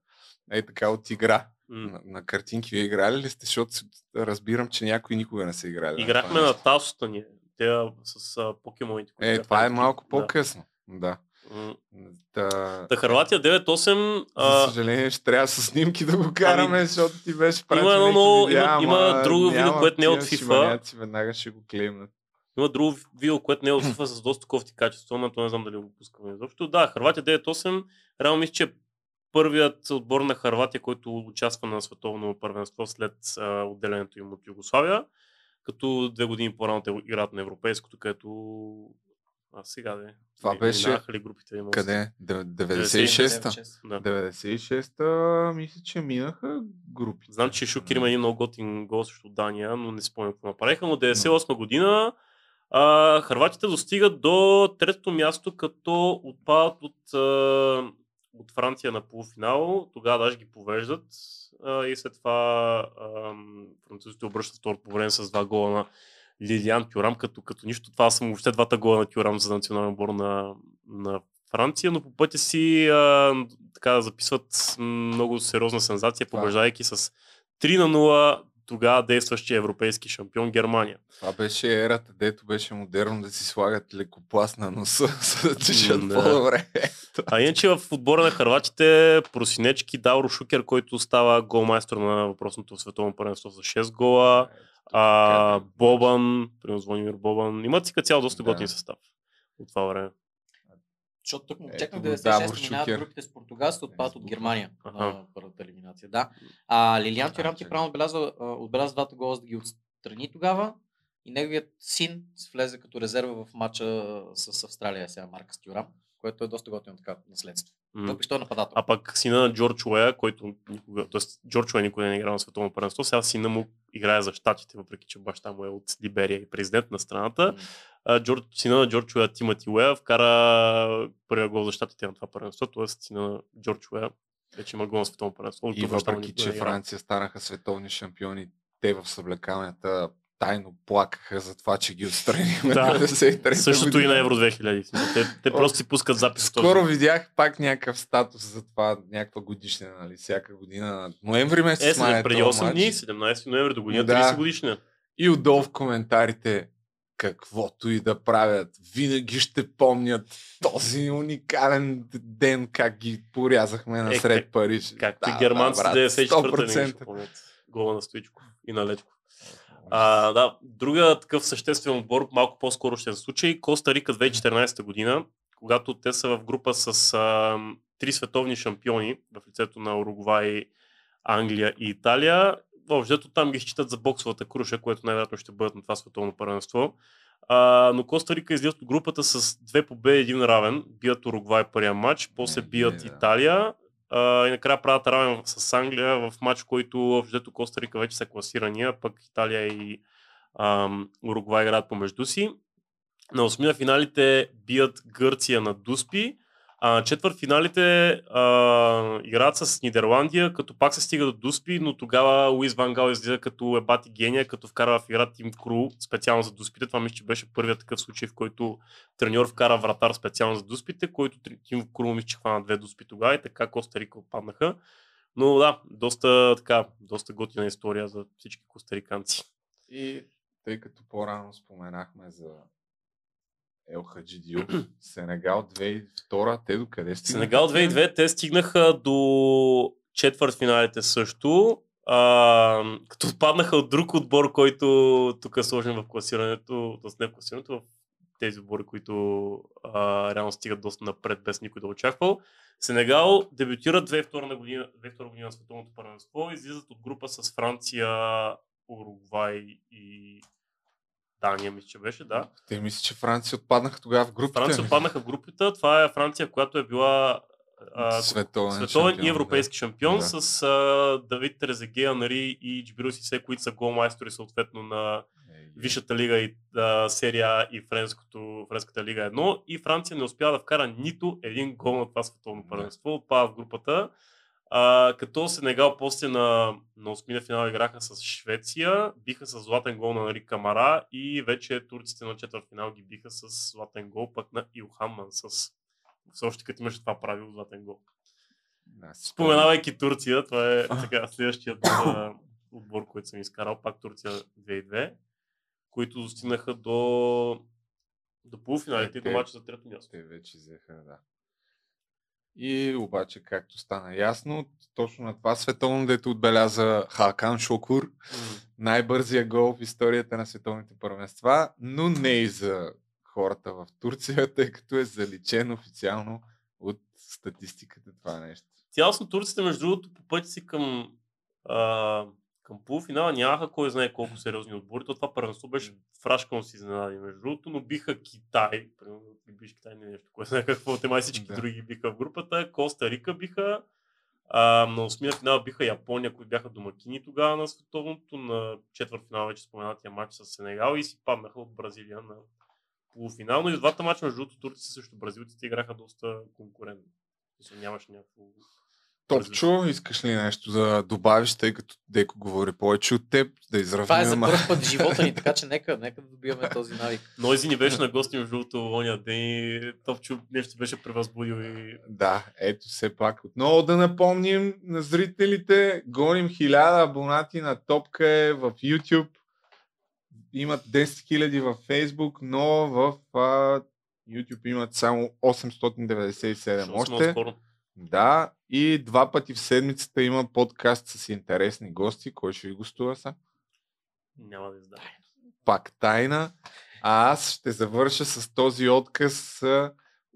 Ей така от игра. На, на картинки вие играли ли сте? Защото разбирам, че някои никога не са играли. на Играхме това на нещо. Тасота ни. Те с а, покемоните. Е, това е малко Да. по-късно. Да. Та, Та Харватия 9-8. за съжаление ще трябва с снимки да го караме, защото ти беше Ами, има едно има- има друго видео, няма което не е от FIFA. шибаняци, Веднага ще го клеймнат. Има друго видео, което не е от FIFA с доста кофти качество, но то не знам дали го пускаме изобщо. Да, Харватия 9-8. Реално мисля, че първият отбор на Харватия, който участва на световно първенство след а, отделянето им от Югославия. Като две години по-рано те играят на европейското, където а сега де. Това ми- беше ли групите? Да къде? се- Дев- 96-та? 96, да. 96-та мисля, че минаха групи. Знам, че Шукир има един много готин гол срещу Дания, но не спомням какво направиха. Но 98 година а, Харватите достигат до третото място, като отпадат от, а, от Франция на полуфинал. Тогава даже ги повеждат. А, и след това а, французите обръщат второ по време с два гола на Лилиан Тюрам, като, като нищо. Това са му въобще двата гола на Тюрам за национален отбор на, на Франция, но по пътя си а, така записват много сериозна сензация, побеждайки с 3 на 0 тогава действащия европейски шампион Германия. Това беше ерата, дето беше модерно да си слагат лекопласт на носа, за да да. по-добре. А иначе в отбора на Харватите Просинечки, Дауро Шукер, който става голмайстор на въпросното световно първенство за 6 гола, а, Бобан, примерно Звонимир Бобан, имат си като цяло доста Да. готин състав от това време. Защото тук му го 96 Давор минават групите с Португал, се отпадат от Германия Аха. на първата елиминация. Да. А Лилиан Тюрам ти правилно отбеляза, отбеляза двата гола, за да ги отстрани тогава. И неговият син влезе като резерва в матча с Австралия сега Маркас Тюрам, което е доста готино така наследство. М. Въпреки е нападател. А пък сина на Джордж Уея, който никога, т.е. Джордж Уея никога не е играл на световно първенство, сега сина му играе за щатите, въпреки че баща му е от Либерия и президент на страната. А, Джордж, сина на Джордж Уея, Тимати Уея, вкара първия гол за щатите на това първенство, т.е. сина на Джордж Уея вече има гол на световно първенство. И въпреки, че. Франция станаха световни шампиони, те в съблекалнята тайно плакаха за това, че ги отстранихме Да, 93-та същото и година. на Евро 2000. Смисъл, Те, те просто си пускат запис. Скоро видях пак някакъв статус за това, някаква годишнина, нали, всяка година. Ноември месец Е, май след преди този 8 матч. дни, 17 ноември до година, Да. 30 годишния. И отдолу в коментарите, каквото и да правят, винаги ще помнят този уникален ден, как ги порязахме насред как- Париж. Както и Да, германците да, брат, 94-та не 100%. ще помнят гола на Стоичков и на Лечков. А, да, друга такъв съществен отбор, малко по-скоро ще се случи, Коста Рика 2014 година, когато те са в група с а, три световни шампиони в лицето на Уругвай, Англия и Италия. Въобще там ги считат за боксовата круша, което най-вероятно ще бъдат на това световно първенство. А, но Коста Рика излизат от групата с две победи, един равен. Бият Уругвай първия матч, после бият Италия а, и накрая правят равен с Англия в матч, който въобще Коста Рика вече са класирани, а пък Италия и ам, Уругвай играят помежду си. На осми на финалите бият Гърция на Дуспи, а четвърт финалите а, играят с Нидерландия, като пак се стига до Дуспи, но тогава Луис Ван Гал излиза като е бати гения, като вкара в игра Тим Кру специално за Дуспите. Това мисля, че беше първият такъв случай, в който треньор вкара вратар специално за Дуспите, който Тим Кру мисля, че хвана две Дуспи тогава и така Коста Рика отпаднаха. Но да, доста, така, доста готина история за всички костариканци. И тъй като по-рано споменахме за Ел Хаджидио, Сенегал 2002, те докъде стигнаха? Сенегал 2002 те стигнаха до четвърт финалите също, а, като отпаднаха от друг отбор, който тук е сложен в класирането, т.е. не в класирането, в тези отбори, които а, реално стигат доста напред, без никой да е очаквал. Сенегал дебютират 2002 година, 2002 година на световното първенство, излизат от група с Франция, Уругвай и Дания, мисля, че беше, да. Те мисля, че Франция отпаднаха тогава в групите. Франция отпаднаха в групата. Това е Франция, която е била а, Световен световен шампион, и европейски да. шампион Да. с а, Давид Трезеге, Анари и Джибрил Сисе, които са голмайстори съответно на Висшата лига и а, серия и френското, френската лига 1. И Франция не успя да вкара нито един гол на това световно първенство. Отпада в групата. А, като Сенегал после на, на осмина финал играха с Швеция, биха с златен гол на Нари Камара и вече турците на четвърт финал ги биха с златен гол пък на Илхан Мансъс. Все още като имаше това правило златен гол. Споменавайки Турция, това е така, следващият отбор, който съм изкарал, пак Турция 2002, които достигнаха до, до полуфиналите и до Те- мача за трето място. Те вече взеха, да. И обаче, както стана ясно, точно на това световно, дето отбеляза Хакан Шокур, най-бързия гол в историята на световните първенства, но не и за хората в Турция, тъй като е заличен официално от статистиката това нещо. Цялостно турците, между другото, по пътя си към, а, към полуфинала нямаха кой знае колко сериозни отбори. То това първенство беше фрашкано си изненади, между другото, но биха Китай, примерно, биш Китай не е нещо, кой знае какво, те май всички Да. други биха в групата, Коста Рика биха, а, на осмия финал биха Япония, които бяха домакини тогава на световното, на четвърт финал вече споменатия матч с Сенегал и си паднаха от Бразилия на полуфинал, но и в двата матча, между другото, турците срещу бразилците играха доста конкурентно. Нямаше някакво Топчо, искаш ли нещо да добавиш, тъй като Деко говори повече от теб, да изравним Това е за първ път в живота ни, така че нека, нека да добиваме този навик. Нойзи ни беше на гости между другото ония ден и Топчо нещо беше превъзбудил и Да, ето все пак. Отново да напомним на зрителите, гоним 1000 абонати на Топка е в YouTube. Имат 10 000 в Facebook, но в а, YouTube имат само 897 Ще сме още. скоро. Да, и два пъти в седмицата има подкаст с интересни гости. Кой ще ви гостува са? няма да издае. Пак тайна. А аз ще завърша с този отказ.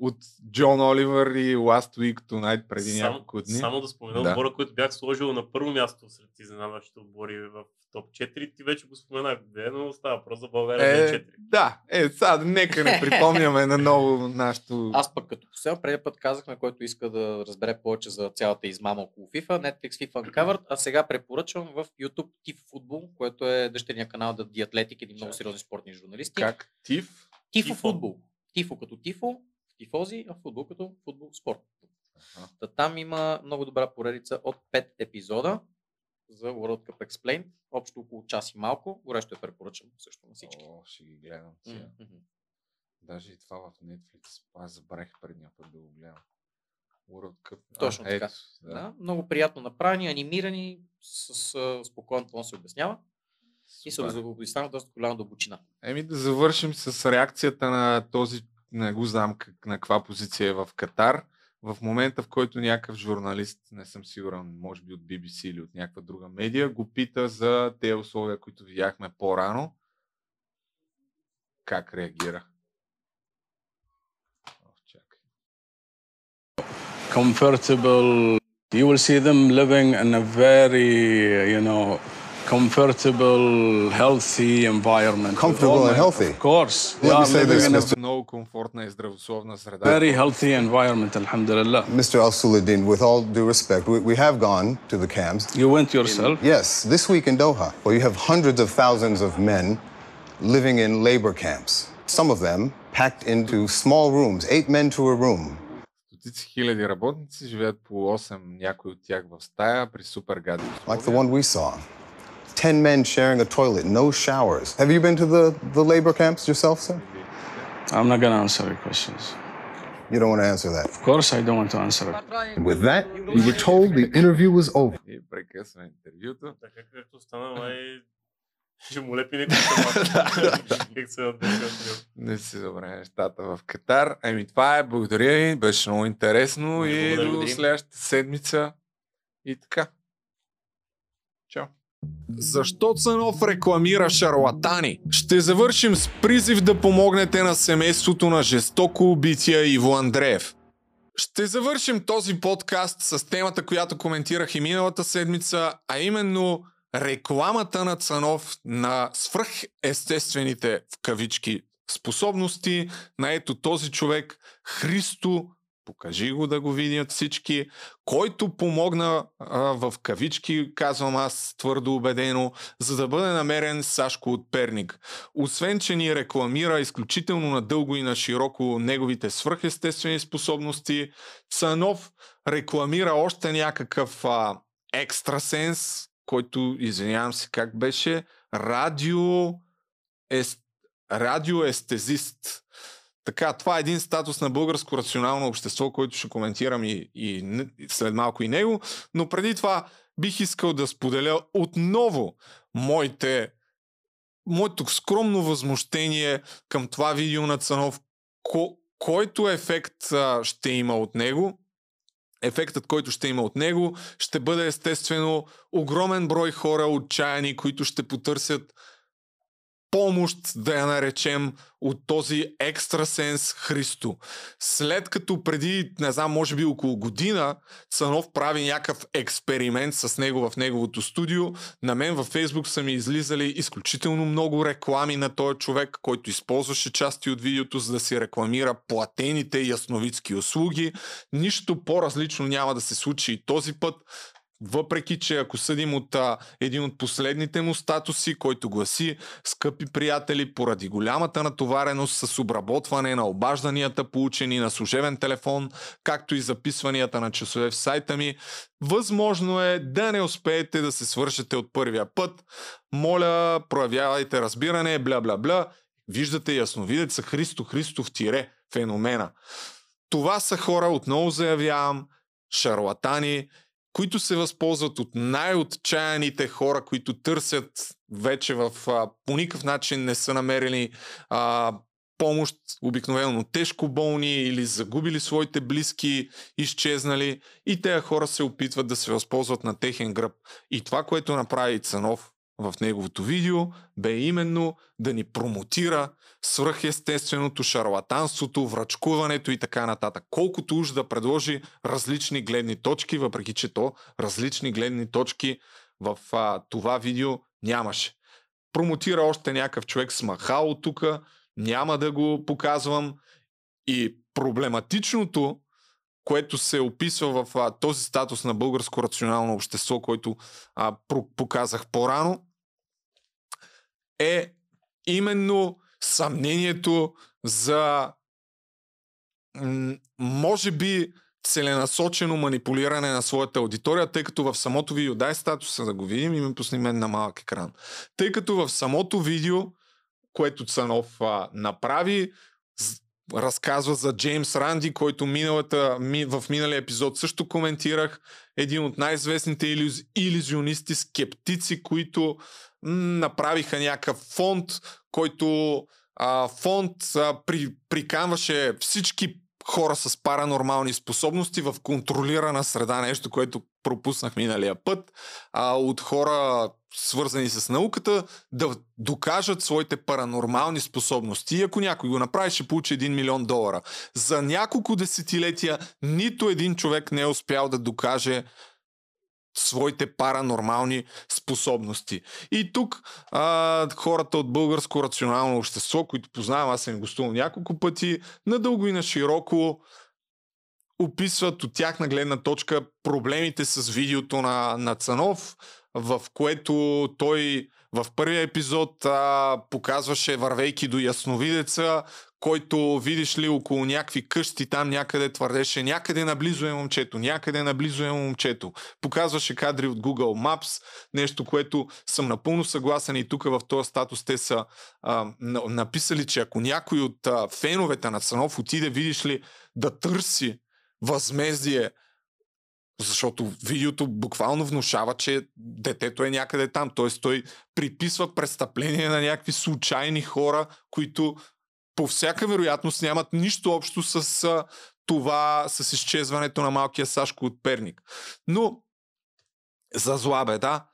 От Джон Оливър и Last Week Tonight преди Само, няколко дни. само да спомена Да. отбора, който бях сложил на първо място сред изненадващите отбори в топ 4. Ти вече го споменах, де, но става въпрос за България Е, 4. да, е, сега нека не припомняме наново нашото... Аз пък като посел, преди път казахме, който иска да разбере повече за цялата измама около FIFA, Netflix FIFA Uncovered, а сега препоръчвам в YouTube TIF Футбол, което е дъщерния канал на The Athletic, един много сериозни спортни журналисти. Как? ТИФ? Тифо Футбол. Тифо като Тифо, тифози, а футбол като футбол спорт. Та там има много добра поредица от 5 епизода за World Cup Explained. Общо около час и малко. Горещо я препоръчам също на всички. О, ще ги гледам сега. Мгм. Даже и това в Netflix. Аз забравих предния път да го гледам. World Cup. Точно а, така. ето, Да. да. Много приятно направени, анимирани, с, с спокоен тон се обяснява. И се Супер. обяснява доста голяма дълбочина. Еми да завършим с реакцията на този, не го знам как, на каква позиция е в Катар. В момента, в който някакъв журналист, не съм сигурен, може би от BBC или от някаква друга медия, го пита за тези условия, които видяхме по-рано, как реагира? comfortable. You will see them living in a very, you know, comfortable, healthy environment. with Comfortable all and my- healthy? Of course. Let me say this, Mr. Много комфортна и здравословна среда. Very healthy environment, alhamdulillah. Mr. Al Suladin, with all due respect, we, we have gone to the camps. You went yourself? Yes, this week in Doha, where you have hundreds of thousands of men living in labor camps. Some of them packed into small rooms, eight men to a room. Стотици хиляди работници живеят по 8, някои от тях в стая, при супер гади like the one we saw. Ten men sharing a toilet, no showers. Have you been to the, the labor camps yourself, sir? I'm not going to answer your questions. You don't want to answer that. Of course, I don't want to answer it. And with that, we were told the interview was over. Ще му лепи някой. Не си добре нещата в Катар. Еми това е, благодаря ви, беше много интересно и до следващата седмица. И така. Защо Цанов рекламира шарлатани? Ще завършим с призив да помогнете на семейството на жестоко убития Иво Андреев. Ще завършим този подкаст с темата, която коментирах и миналата седмица, а именно рекламата на Цанов на свръхестествените в кавички способности на ето този човек, Христо, покажи го да го видят всички, който помогна а, в кавички, казвам аз твърдо убедено, за да бъде намерен Сашко от Перник. Освен, че ни рекламира изключително надълго и на широко неговите свръхестествени способности, Цанов рекламира още някакъв а, екстрасенс, който, извинявам се как беше, радио, ест, радиоестезист. Така, това е един статус на българско рационално общество, който ще коментирам и, и след малко и него, но преди това бих искал да споделя отново моите, моето скромно възмущение към това видео на Цанов, ко, който ефект а, ще има от него. Ефектът, който ще има от него, ще бъде естествено огромен брой хора отчаяни, които ще потърсят помощ, да я наречем, от този екстрасенс Христо. След като преди, не знам, може би около година, Цанов прави някакъв експеримент с него в неговото студио, на мен във Фейсбук са ми излизали изключително много реклами на този човек, който използваше части от видеото, за да си рекламира платените ясновидски услуги. Нищо по-различно няма да се случи и този път. Въпреки, че ако съдим от а, един от последните му статуси, който гласи Скъпи приятели, поради голямата натовареност с обработване на обажданията, получени на служебен телефон, както и записванията на часове в сайта ми, възможно е да не успеете да се свършите от първия път. Моля, проявявайте разбиране, бля-бля-бля. Виждате ясновидеца Христо Христов тире феномена. Това са хора, отново заявявам, шарлатани, които се възползват от най-отчаяните хора, които търсят вече в а, по никакъв начин не са намерили а, помощ, обикновено тежко болни или загубили своите близки, изчезнали и тези хора се опитват да се възползват на техен гръб. И това, което направи Цанов в неговото видео бе именно да ни промотира свръхестественото, шарлатанството, врачкуването и така нататък. Колкото уж да предложи различни гледни точки, въпреки че то различни гледни точки в а, това видео нямаше. Промотира още някакъв човек с махало тук, няма да го показвам. И проблематичното, което се описва в а, този статус на българско рационално общество, който а, показах по-рано, е именно съмнението за може би целенасочено манипулиране на своята аудитория, тъй като в самото видео, дай статуса да го видим и ми пусни мен на малък екран. Тъй като в самото видео, което Цанов а, направи, разказва за Джеймс Ранди, който миналата, ми, в миналия епизод също коментирах. Един от най-известните илюз, иллюзионисти, скептици, които м- направиха някакъв фонд, който а, фонд а, при, приканваше всички хора с паранормални способности в контролирана среда, нещо, което пропуснах миналия път, а, от хора свързани с науката, да докажат своите паранормални способности. И ако някой го направи, ще получи 1 милион долара. За няколко десетилетия нито един човек не е успял да докаже своите паранормални способности. И тук а, хората от българско рационално общество, които познавам, аз съм гостувал няколко пъти, надълго и на широко описват от тяхна гледна точка проблемите с видеото на, на Цанов, в което той в първия епизод а, показваше вървейки до ясновидеца, който видиш ли около някакви къщи там някъде твърдеше някъде наблизо е момчето, някъде наблизо е момчето. Показваше кадри от Google Maps, нещо, което съм напълно съгласен и тук в този статус те са а, написали, че ако някой от а, феновете на Цанов отиде, видиш ли, да търси възмездие защото видеото буквално внушава, че детето е някъде там. Т.е. той приписва престъпление на някакви случайни хора, които по всяка вероятност нямат нищо общо с това, с изчезването на малкия Сашко от Перник. Но за зла беда,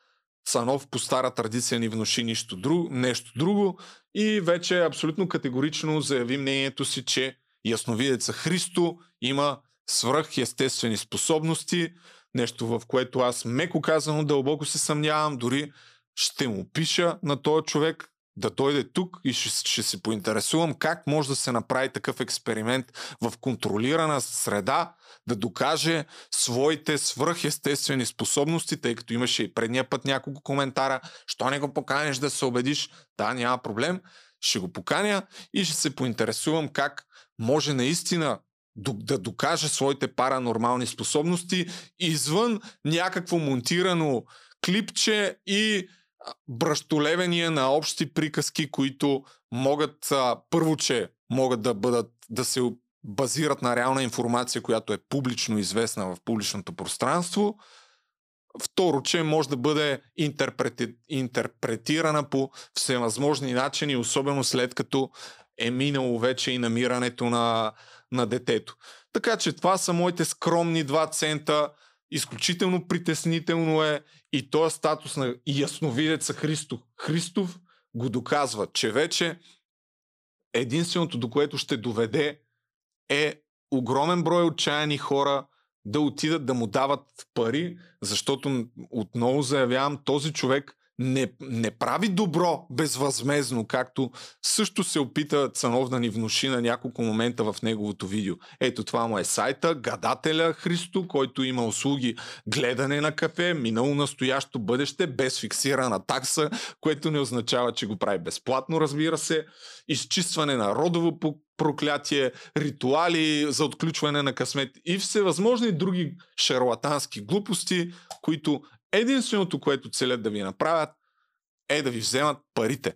Цанов по стара традиция ни внуши нищо друго, нещо друго и вече абсолютно категорично заяви мнението си, че ясновидеца Христо има свръхестествени способности, нещо в което аз меко казано дълбоко се съмнявам, дори ще му пиша на този човек да дойде тук и ще, ще се поинтересувам как може да се направи такъв експеримент в контролирана среда, да докаже своите свръхестествени способности, тъй като имаше и предния път няколко коментара, що не го поканеш да се убедиш, да, няма проблем, ще го поканя и ще се поинтересувам как може наистина да докаже своите паранормални способности извън някакво монтирано клипче и бръщолевения на общи приказки, които могат първо, че могат да бъдат да се базират на реална информация, която е публично известна в публичното пространство. Второ, че може да бъде интерпрети... интерпретирана по всевъзможни начини, особено след като е минало вече и намирането на, на детето. Така че това са моите скромни 2 цента. Изключително притеснително е и този статус на ясновидеца Христо. Христов го доказва, че вече единственото до което ще доведе е огромен брой отчаяни хора да отидат да му дават пари, защото отново заявявам, този човек не, не прави добро безвъзмезно, както също се опита Цанов да ни внуши на няколко момента в неговото видео. Ето това му е сайта, гадателя Христо, който има услуги гледане на кафе, минало, настоящо, бъдеще, без фиксирана такса, което не означава, че го прави безплатно, разбира се, изчистване на родово проклятие, ритуали за отключване на късмет и всевъзможни други шарлатански глупости, които Единственото, което целят да ви направят, е да ви вземат парите.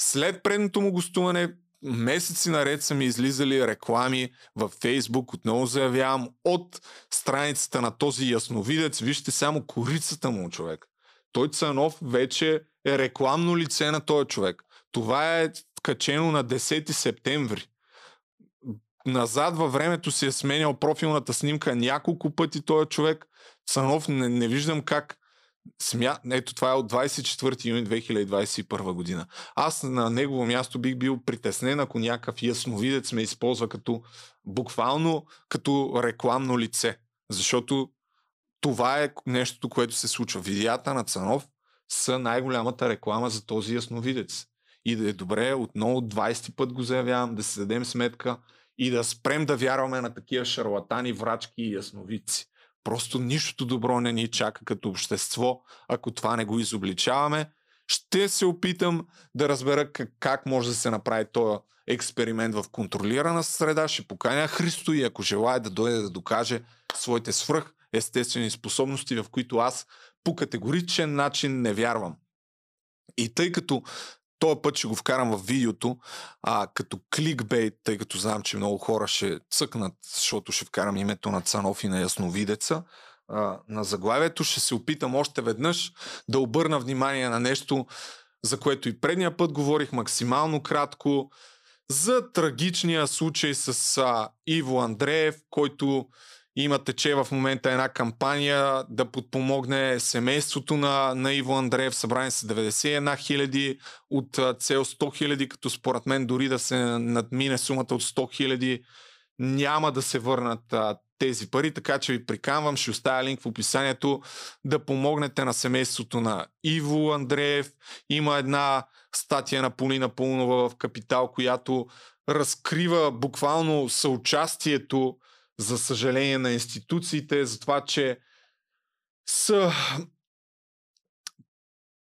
След предното му гостуване, месеци наред са ми излизали реклами във Фейсбук, отново заявявам, от страницата на този ясновидец, вижте само корицата му, човек. Той Цанов вече е рекламно лице на този човек. Това е качено на 10 септември. Назад във времето си е сменял профилната снимка няколко пъти този човек. Цанов не, не виждам как Смя... Ето това е от 24 юни 2021 година. Аз на негово място бих бил притеснен, ако някакъв ясновидец ме използва като буквално като рекламно лице. Защото това е нещото, което се случва. Видеята на Цанов са най-голямата реклама за този ясновидец. И да е добре, отново 20 път го заявявам, да си дадем сметка и да спрем да вярваме на такива шарлатани, врачки и ясновидци. Просто нищото добро не ни чака като общество, ако това не го изобличаваме. Ще се опитам да разбера как, може да се направи този експеримент в контролирана среда. Ще поканя Христо и ако желая да дойде да докаже своите свръх естествени способности, в които аз по категоричен начин не вярвам. И тъй като този път ще го вкарам в видеото, а като кликбейт, тъй като знам, че много хора ще цъкнат, защото ще вкарам името на Цанов и на Ясновидеца. А, на заглавието ще се опитам още веднъж да обърна внимание на нещо, за което и предния път говорих максимално кратко, за трагичния случай с а, Иво Андреев, който има тече в момента една кампания да подпомогне семейството на, на Иво Андреев. Събрани са 91 хиляди от цел 100 хиляди, като според мен дори да се надмине сумата от 100 хиляди, няма да се върнат а, тези пари, така че ви приканвам, ще оставя линк в описанието да помогнете на семейството на Иво Андреев. Има една статия на Полина Пълнова в Капитал, която разкрива буквално съучастието за съжаление на институциите, за това, че са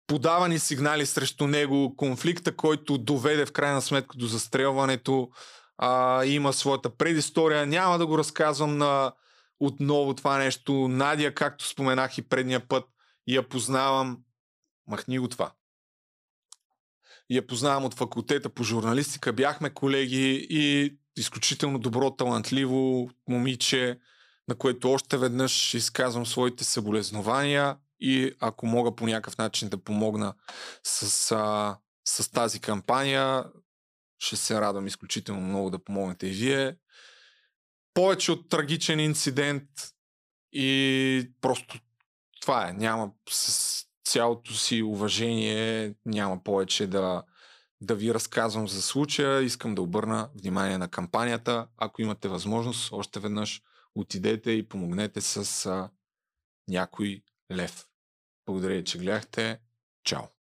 подавани сигнали срещу него, конфликта, който доведе в крайна сметка до застрелването, а, има своята предистория. Няма да го разказвам на отново това нещо. Надя, както споменах и предния път, я познавам. Махни го това. Я познавам от факултета по журналистика. Бяхме колеги и изключително добро, талантливо момиче, на което още веднъж изказвам своите съболезнования и ако мога по някакъв начин да помогна с, а, с тази кампания, ще се радвам изключително много да помогнете и вие. Повече от трагичен инцидент и просто това е. Няма с цялото си уважение, няма повече да, да ви разказвам за случая. Искам да обърна внимание на кампанията. Ако имате възможност, още веднъж отидете и помогнете с а, някой лев. Благодаря, че гледахте. Чао!